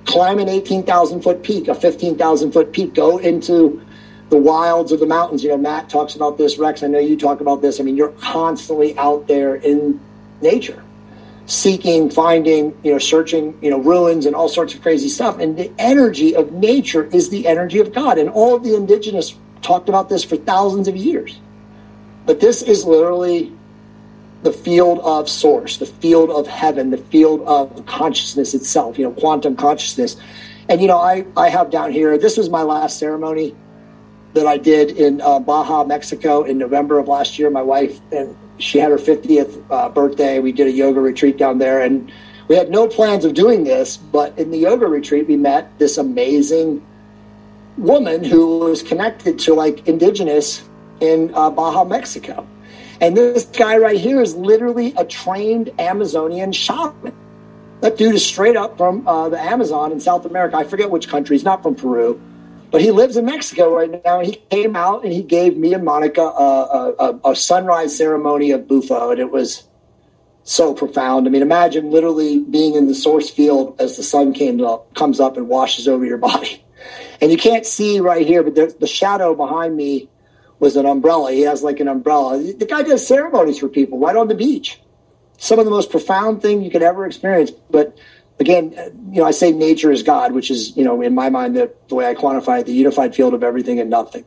Climb an 18,000 foot peak, a 15,000 foot peak, go into the wilds of the mountains. You know, Matt talks about this. Rex, I know you talk about this. I mean, you're constantly out there in nature, seeking, finding, you know, searching, you know, ruins and all sorts of crazy stuff. And the energy of nature is the energy of God. And all of the indigenous talked about this for thousands of years. But this is literally the field of source, the field of heaven, the field of consciousness itself, you know, quantum consciousness. And, you know, I, I have down here, this was my last ceremony that I did in uh, Baja, Mexico in November of last year. My wife, and she had her 50th uh, birthday. We did a yoga retreat down there. And we had no plans of doing this, but in the yoga retreat, we met this amazing woman who was connected to like indigenous in uh, Baja, Mexico. And this guy right here is literally a trained Amazonian shaman. That dude is straight up from uh, the Amazon in South America. I forget which country. He's not from Peru, but he lives in Mexico right now. And he came out and he gave me and Monica a, a, a sunrise ceremony of Bufo, and it was so profound. I mean, imagine literally being in the source field as the sun came up, comes up and washes over your *laughs* body. And you can't see right here, but the shadow behind me was an umbrella. He has like an umbrella. The guy does ceremonies for people right on the beach. Some of the most profound thing you could ever experience. But again, you know, I say nature is God, which is, you know, in my mind, the, the way I quantify it, the unified field of everything and nothing.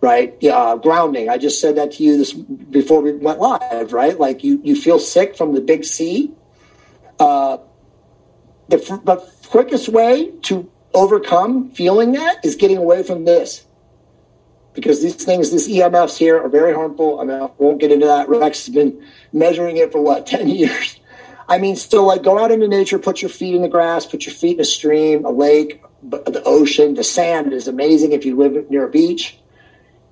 Right? Yeah, uh, grounding. I just said that to you this before we went live, right? Like you, you feel sick from the big C. Uh, the, the quickest way to overcome feeling that is getting away from this because these things, these EMFs here are very harmful. I mean, I won't get into that. Rex has been measuring it for what, *laughs* 10 years? I mean, still like go out into nature, put your feet in the grass, put your feet in a stream, a lake, the ocean, the sand is amazing if you live near a beach.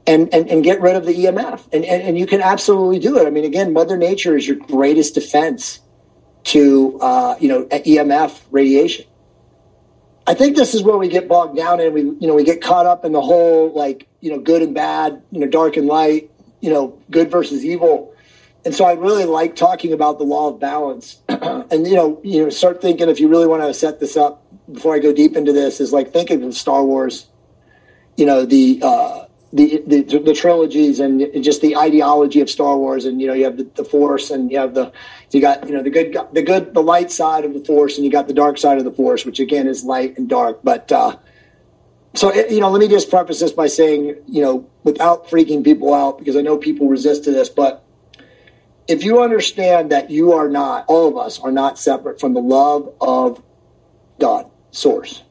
And, and, and get rid of the EMF. And, and, and you can absolutely do it. I mean, again, Mother Nature is your greatest defense to, uh, you know, EMF radiation. I think this is where we get bogged down and we, you know, we get caught up in the whole like, you know, good and bad, you know, dark and light, you know, good versus evil. And so I really like talking about the law of balance. *clears throat* and you know, you know, start thinking if you really want to set this up before I go deep into this is like thinking of Star Wars, you know, the uh the, the, the trilogies and just the ideology of Star Wars, and you know you have the, the, Force, and you have the you got you know the good the good the light side of the Force, and you got the dark side of the Force, which again is light and dark. But uh, so you know, let me just preface this by saying you know without freaking people out because I know people resist to this, but if you understand that you are not all of us are not separate from the love of God, Source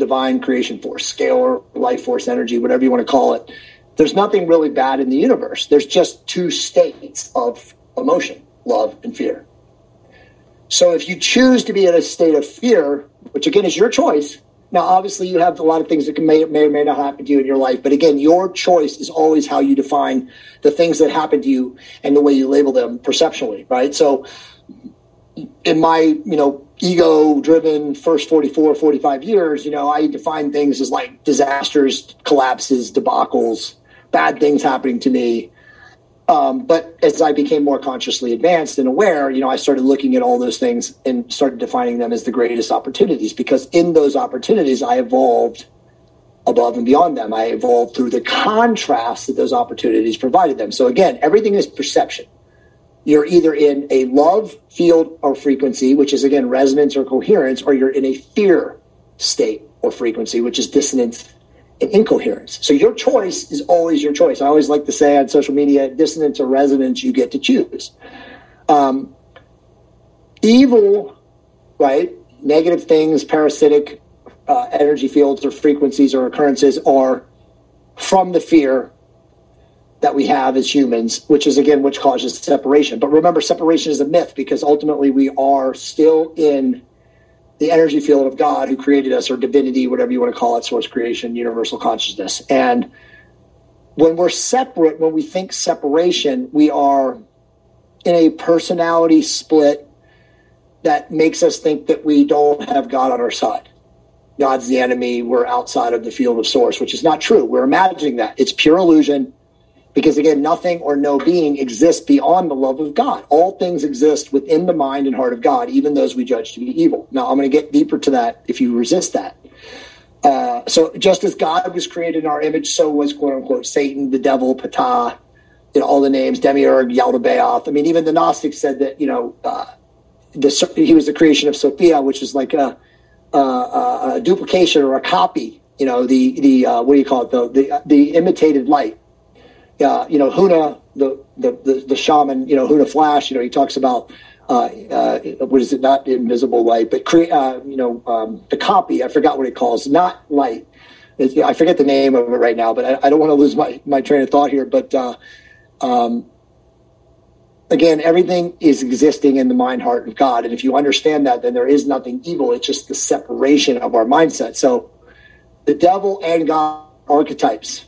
divine creation force, scalar life force energy, whatever you want to call it. There's nothing really bad in the universe. There's just two states of emotion, love and fear. So if you choose to be in a state of fear, which again is your choice, now obviously you have a lot of things that can may, may or may not happen to you in your life, but again, your choice is always how you define the things that happen to you and the way you label them perceptually, right? So in my, you know, ego driven first 44, 45 years, you know, I define things as like disasters, collapses, debacles, bad things happening to me. Um, but as I became more consciously advanced and aware, you know, I started looking at all those things and started defining them as the greatest opportunities because in those opportunities, I evolved above and beyond them. I evolved through the contrast that those opportunities provided them. So again, everything is perception you're either in a love field or frequency, which is again resonance or coherence, or you're in a fear state or frequency, which is dissonance incoherence. So your choice is always your choice. I always like to say on social media, dissonance or resonance, you get to choose. Um, evil, right? Negative things, parasitic uh, energy fields or frequencies or occurrences are from the fear that we have as humans, which is again which causes separation. But remember, separation is a myth because ultimately we are still in the energy field of God who created us, or divinity, whatever you want to call it, source creation, universal consciousness. And when we're separate, when we think separation, we are in a personality split that makes us think that we don't have God on our side. God's the enemy. We're outside of the field of source, which is not true. We're imagining that. It's pure illusion because again, nothing or no being exists beyond the love of God. All things exist within the mind and heart of God, even those we judge to be evil. Now, I'm going to get deeper to that if you resist that. Uh, so just as God was created in our image, so was quote unquote Satan, the devil, Ptah, you know, all the names, Demiurge, Yaldabaoth. I mean, even the Gnostics said that, you know, uh, the, he was the creation of Sophia, which is like a, a, a duplication or a copy, you know, the, the uh, what do you call it, the, the, the imitated light. Uh, you know, Huna, the, the, the, the shaman, you know, Huna Flash, you know, he talks about uh, uh, what is it? Not invisible light, but create. Uh, you know, um, the copy. I forgot what it calls. Not light. It's, I forget the name of it right now, but I, I, don't want to lose my, my train of thought here. But uh, um, again, everything is existing in the mind, heart, of God, and if you understand that, then there is nothing evil. It's just the separation of our mindset. So, the devil and God archetypes.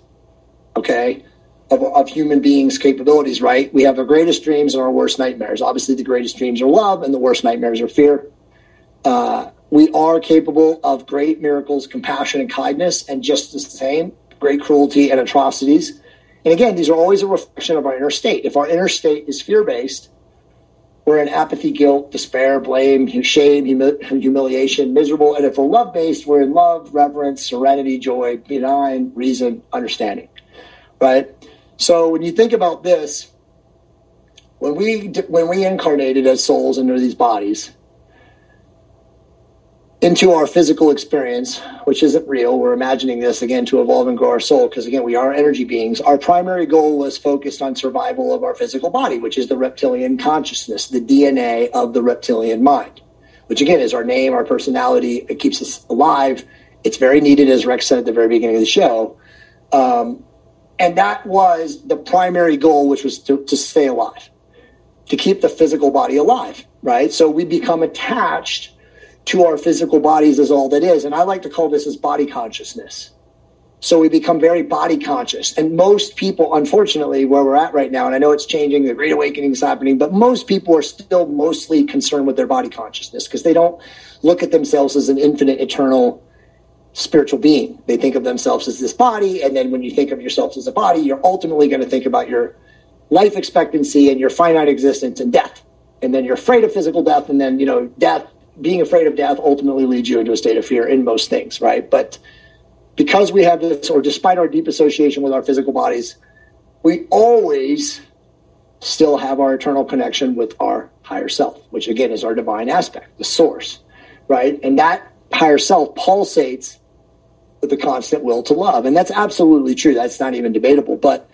Okay, of, of human beings' capabilities, right? We have our greatest dreams and our worst nightmares. Obviously, the greatest dreams are love, and the worst nightmares are fear. Uh, we are capable of great miracles, compassion, and kindness, and just the same, great cruelty and atrocities. And again, these are always a reflection of our inner state. If our inner state is fear based, we're in apathy, guilt, despair, blame, shame, humi- humiliation, miserable. And if we're love based, we're in love, reverence, serenity, joy, benign, reason, understanding. Right? So when you think about this, when we when we incarnated as souls into these bodies, into our physical experience, which isn't real, we're imagining this again to evolve and grow our soul because again we are energy beings. Our primary goal was focused on survival of our physical body, which is the reptilian consciousness, the DNA of the reptilian mind, which again is our name, our personality. It keeps us alive. It's very needed, as Rex said at the very beginning of the show. Um, and that was the primary goal, which was to, to stay alive, to keep the physical body alive, right? So we become attached to our physical bodies as all that is. And I like to call this as body consciousness. So we become very body conscious. And most people, unfortunately, where we're at right now, and I know it's changing, the Great Awakening is happening, but most people are still mostly concerned with their body consciousness because they don't look at themselves as an infinite, eternal spiritual being. They think of themselves as this body, and then when you think of yourself as a body, you're ultimately going to think about your life expectancy and your finite existence and death. And then you're afraid of physical death, and then you know death. Being afraid of death ultimately leads you into a state of fear in most things, right? But because we have this, or despite our deep association with our physical bodies, we always still have our eternal connection with our higher self, which again is our divine aspect, the source, right? And that higher self pulsates with the constant will to love. And that's absolutely true. That's not even debatable. But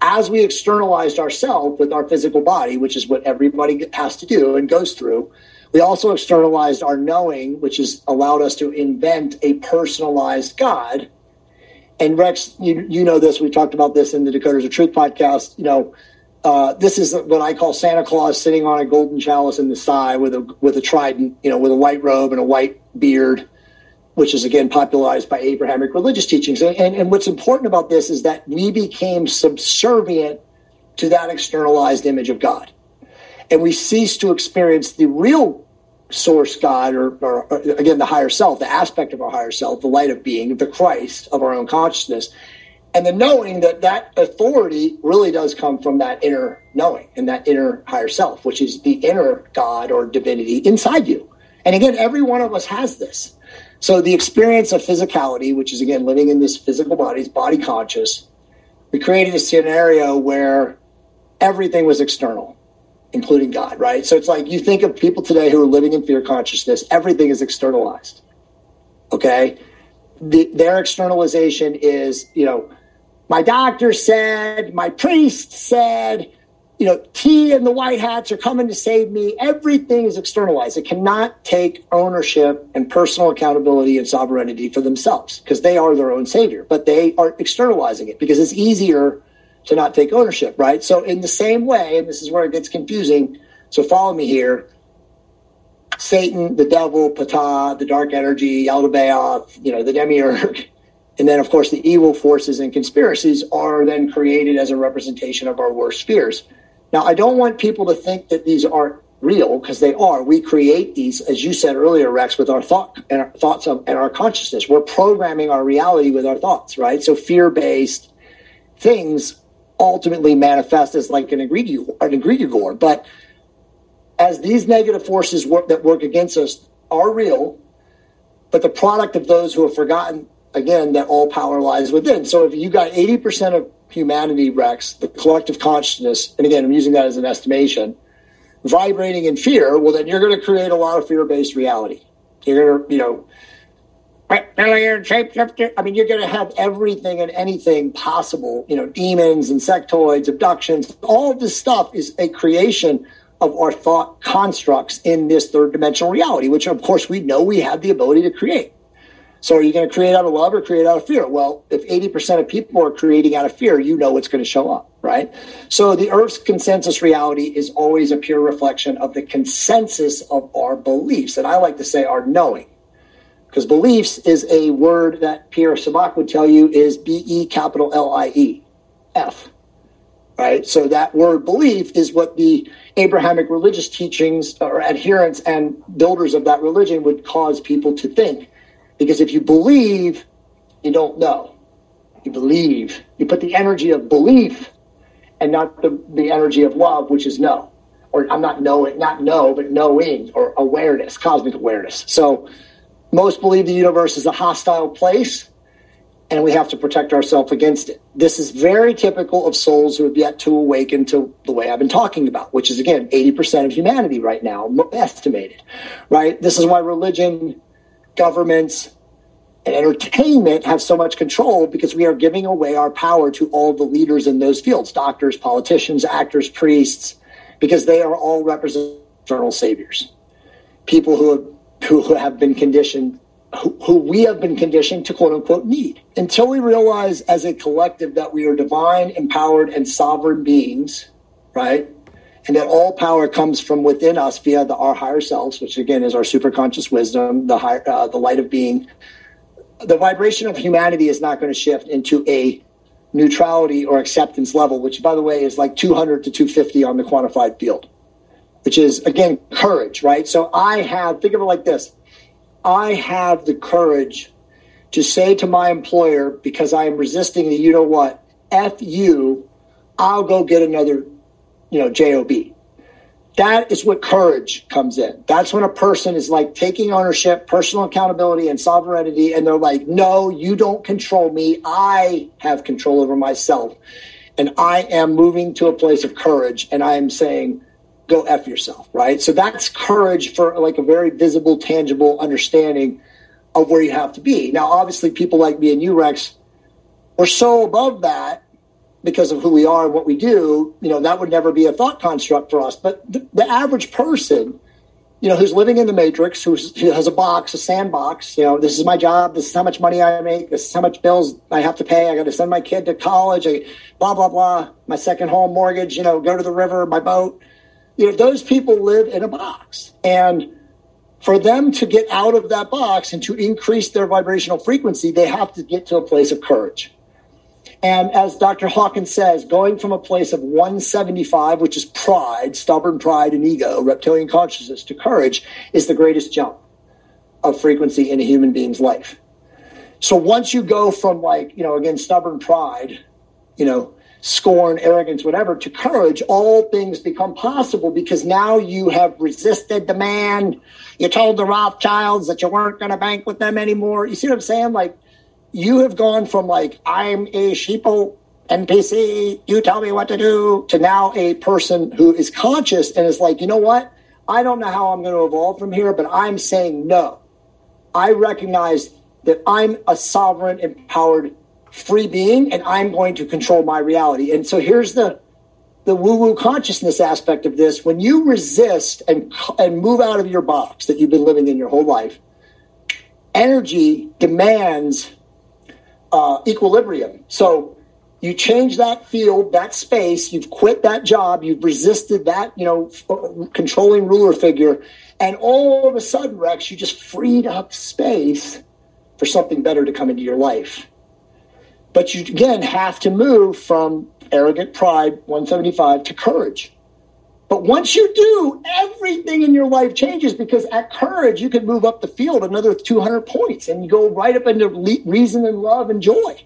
as we externalized ourselves with our physical body, which is what everybody has to do and goes through, we also externalized our knowing, which has allowed us to invent a personalized God. And Rex, you, you know this, we talked about this in the Decoders of Truth podcast. You know, uh, this is what I call Santa Claus sitting on a golden chalice in the sky with a with a trident, you know, with a white robe and a white beard, which is again popularized by Abrahamic religious teachings. And, and, and what's important about this is that we became subservient to that externalized image of God. And we cease to experience the real source God, or, or, or, again, the higher self, the aspect of our higher self, the light of being, the Christ of our own consciousness. And the knowing that that authority really does come from that inner knowing and that inner higher self, which is the inner God or divinity inside you. And again, every one of us has this. So the experience of physicality, which is again living in this physical body, is body conscious, we created a scenario where everything was external, including God, right? So it's like you think of people today who are living in fear consciousness, everything is externalized. Okay? The, their externalization is, you know, my doctor said, my priest said, you know, T and the white hats are coming to save me. Everything is externalized. It cannot take ownership and personal accountability and sovereignty for themselves because they are their own savior, but they are externalizing it because it's easier to not take ownership, right? So, in the same way, and this is where it gets confusing, so follow me here Satan, the devil, Ptah, the dark energy, Yaldabaoth, you know, the demiurge, *laughs* and then, of course, the evil forces and conspiracies are then created as a representation of our worst fears. Now, I don't want people to think that these aren't real because they are. We create these, as you said earlier, Rex, with our thought and our thoughts of, and our consciousness. We're programming our reality with our thoughts, right? So fear-based things ultimately manifest as like an egregore, an egregore. But as these negative forces work, that work against us are real, but the product of those who have forgotten again, that all power lies within. So if you got 80% of humanity, Rex, the collective consciousness, and again, I'm using that as an estimation, vibrating in fear, well, then you're going to create a lot of fear based reality. You're going to, you know. I mean, you're going to have everything and anything possible, you know, demons, insectoids, abductions. All of this stuff is a creation of our thought constructs in this third dimensional reality, which of course we know we have the ability to create. So are you going to create out of love or create out of fear? Well, if 80% of people are creating out of fear, you know what's going to show up, right? So the Earth's consensus reality is always a pure reflection of the consensus of our beliefs. And I like to say our knowing. Because beliefs is a word that Pierre Sabak would tell you is B E capital L I E, F. Right? So that word belief is what the Abrahamic religious teachings or adherents and builders of that religion would cause people to think. Because if you believe, you don't know. You believe. You put the energy of belief and not the, the energy of love, which is no. Or I'm not knowing, not know, but knowing or awareness, cosmic awareness. So most believe the universe is a hostile place and we have to protect ourselves against it. This is very typical of souls who have yet to awaken to the way I've been talking about, which is again 80% of humanity right now, estimated, right? This is why religion governments, and entertainment have so much control because we are giving away our power to all the leaders in those fields doctors, politicians, actors, priests, because they are all represent eternal saviors. People who have, who have been conditioned, who, who we have been conditioned to quote unquote need. Until we realize as a collective that we are divine, empowered, and sovereign beings, right? And that all power comes from within us via the, our higher selves, which again is our superconscious wisdom, the high, uh, the light of being. The vibration of humanity is not going to shift into a neutrality or acceptance level, which, by the way, is like 200 to 250 on the quantified field, which is again courage, right? So I have think of it like this: I have the courage to say to my employer because I am resisting the, you know what, f you, I'll go get another you know, job. That is what courage comes in. That's when a person is like taking ownership, personal accountability, and sovereignty, and they're like, "No, you don't control me. I have control over myself, and I am moving to a place of courage, and I am saying." Go F yourself, right? So that's courage for like a very visible, tangible understanding of where you have to be. Now, obviously, people like me and you, Rex, we're so above that because of who we are and what we do, you know, that would never be a thought construct for us. But the, the average person, you know, who's living in the matrix, who has a box, a sandbox, you know, this is my job, this is how much money I make, this is how much bills I have to pay, I got to send my kid to college, I, blah, blah, blah, my second home mortgage, you know, go to the river, my boat. You know, those people live in a box. And for them to get out of that box and to increase their vibrational frequency, they have to get to a place of courage. And as Dr. Hawkins says, going from a place of 175, which is pride, stubborn pride and ego, reptilian consciousness, to courage is the greatest jump of frequency in a human being's life. So once you go from like, you know, again, stubborn pride, you know, scorn, arrogance, whatever, to courage, all things become possible because now you have resisted the man. You told the Rothschilds that you weren't going to bank with them anymore. You see what I'm saying? Like, you have gone from like I'm a sheeple NPC, you tell me what to do, to now a person who is conscious and is like, you know what? I don't know how I'm going to evolve from here, but I'm saying no. I recognize that I'm a sovereign, empowered, free being, and I'm going to control my reality. And so here's the the woo-woo consciousness aspect of this. When you resist and and move out of your box that you've been living in your whole life, energy demands uh, equilibrium. So you change that field, that space, you've quit that job, you've resisted that, you know, f- controlling ruler figure, and all of a sudden, Rex, you just freed up space for something better to come into your life. But you again have to move from arrogant pride, 175, to courage. But once you do, everything in your life changes because at courage, you can move up the field another 200 points and you go right up into reason and love and joy.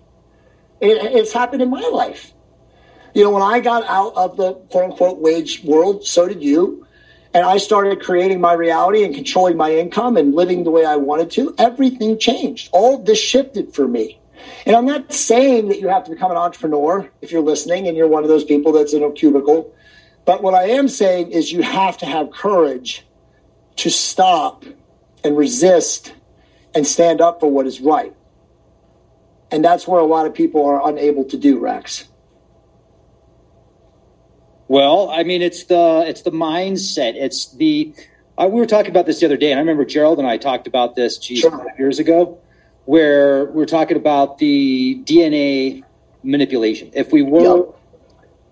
It, it's happened in my life. You know, when I got out of the quote unquote wage world, so did you. and I started creating my reality and controlling my income and living the way I wanted to, everything changed. All this shifted for me. And I'm not saying that you have to become an entrepreneur if you're listening and you're one of those people that's in a cubicle. But what I am saying is you have to have courage to stop and resist and stand up for what is right. And that's where a lot of people are unable to do, Rex. Well, I mean, it's the it's the mindset. It's the uh, we were talking about this the other day, and I remember Gerald and I talked about this geez, sure. years ago, where we are talking about the DNA manipulation. If we were yep.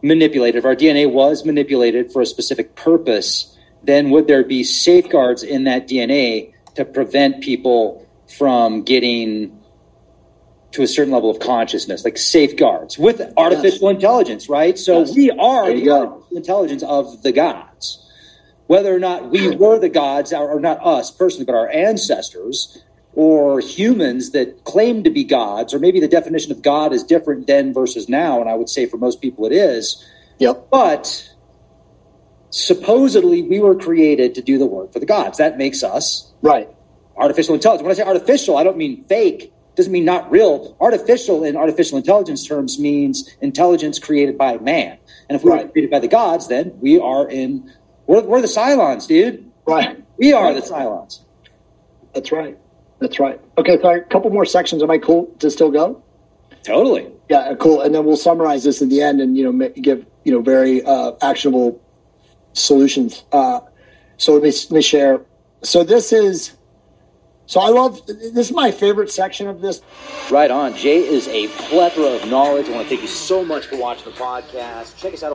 Manipulated, if our DNA was manipulated for a specific purpose, then would there be safeguards in that DNA to prevent people from getting to a certain level of consciousness, like safeguards with artificial yes. intelligence, right? So yes. we are the go. intelligence of the gods. Whether or not we *clears throat* were the gods, or not us personally, but our ancestors or humans that claim to be gods, or maybe the definition of God is different then versus now, and I would say for most people it is. Yep. But supposedly we were created to do the work for the gods. That makes us right artificial intelligence. When I say artificial, I don't mean fake doesn't mean not real. Artificial in artificial intelligence terms means intelligence created by man. And if we right. are created by the gods, then we are in, we're, we're the Cylons, dude. Right. We are the Cylons. That's right. That's right. Okay, so a couple more sections. Am I cool to still go? Totally. Yeah, cool. And then we'll summarize this at the end and, you know, give, you know, very uh, actionable solutions. Uh, so let me, let me share. So this is so I love this is my favorite section of this. Right on. Jay is a plethora of knowledge. I want to thank you so much for watching the podcast. Check us out.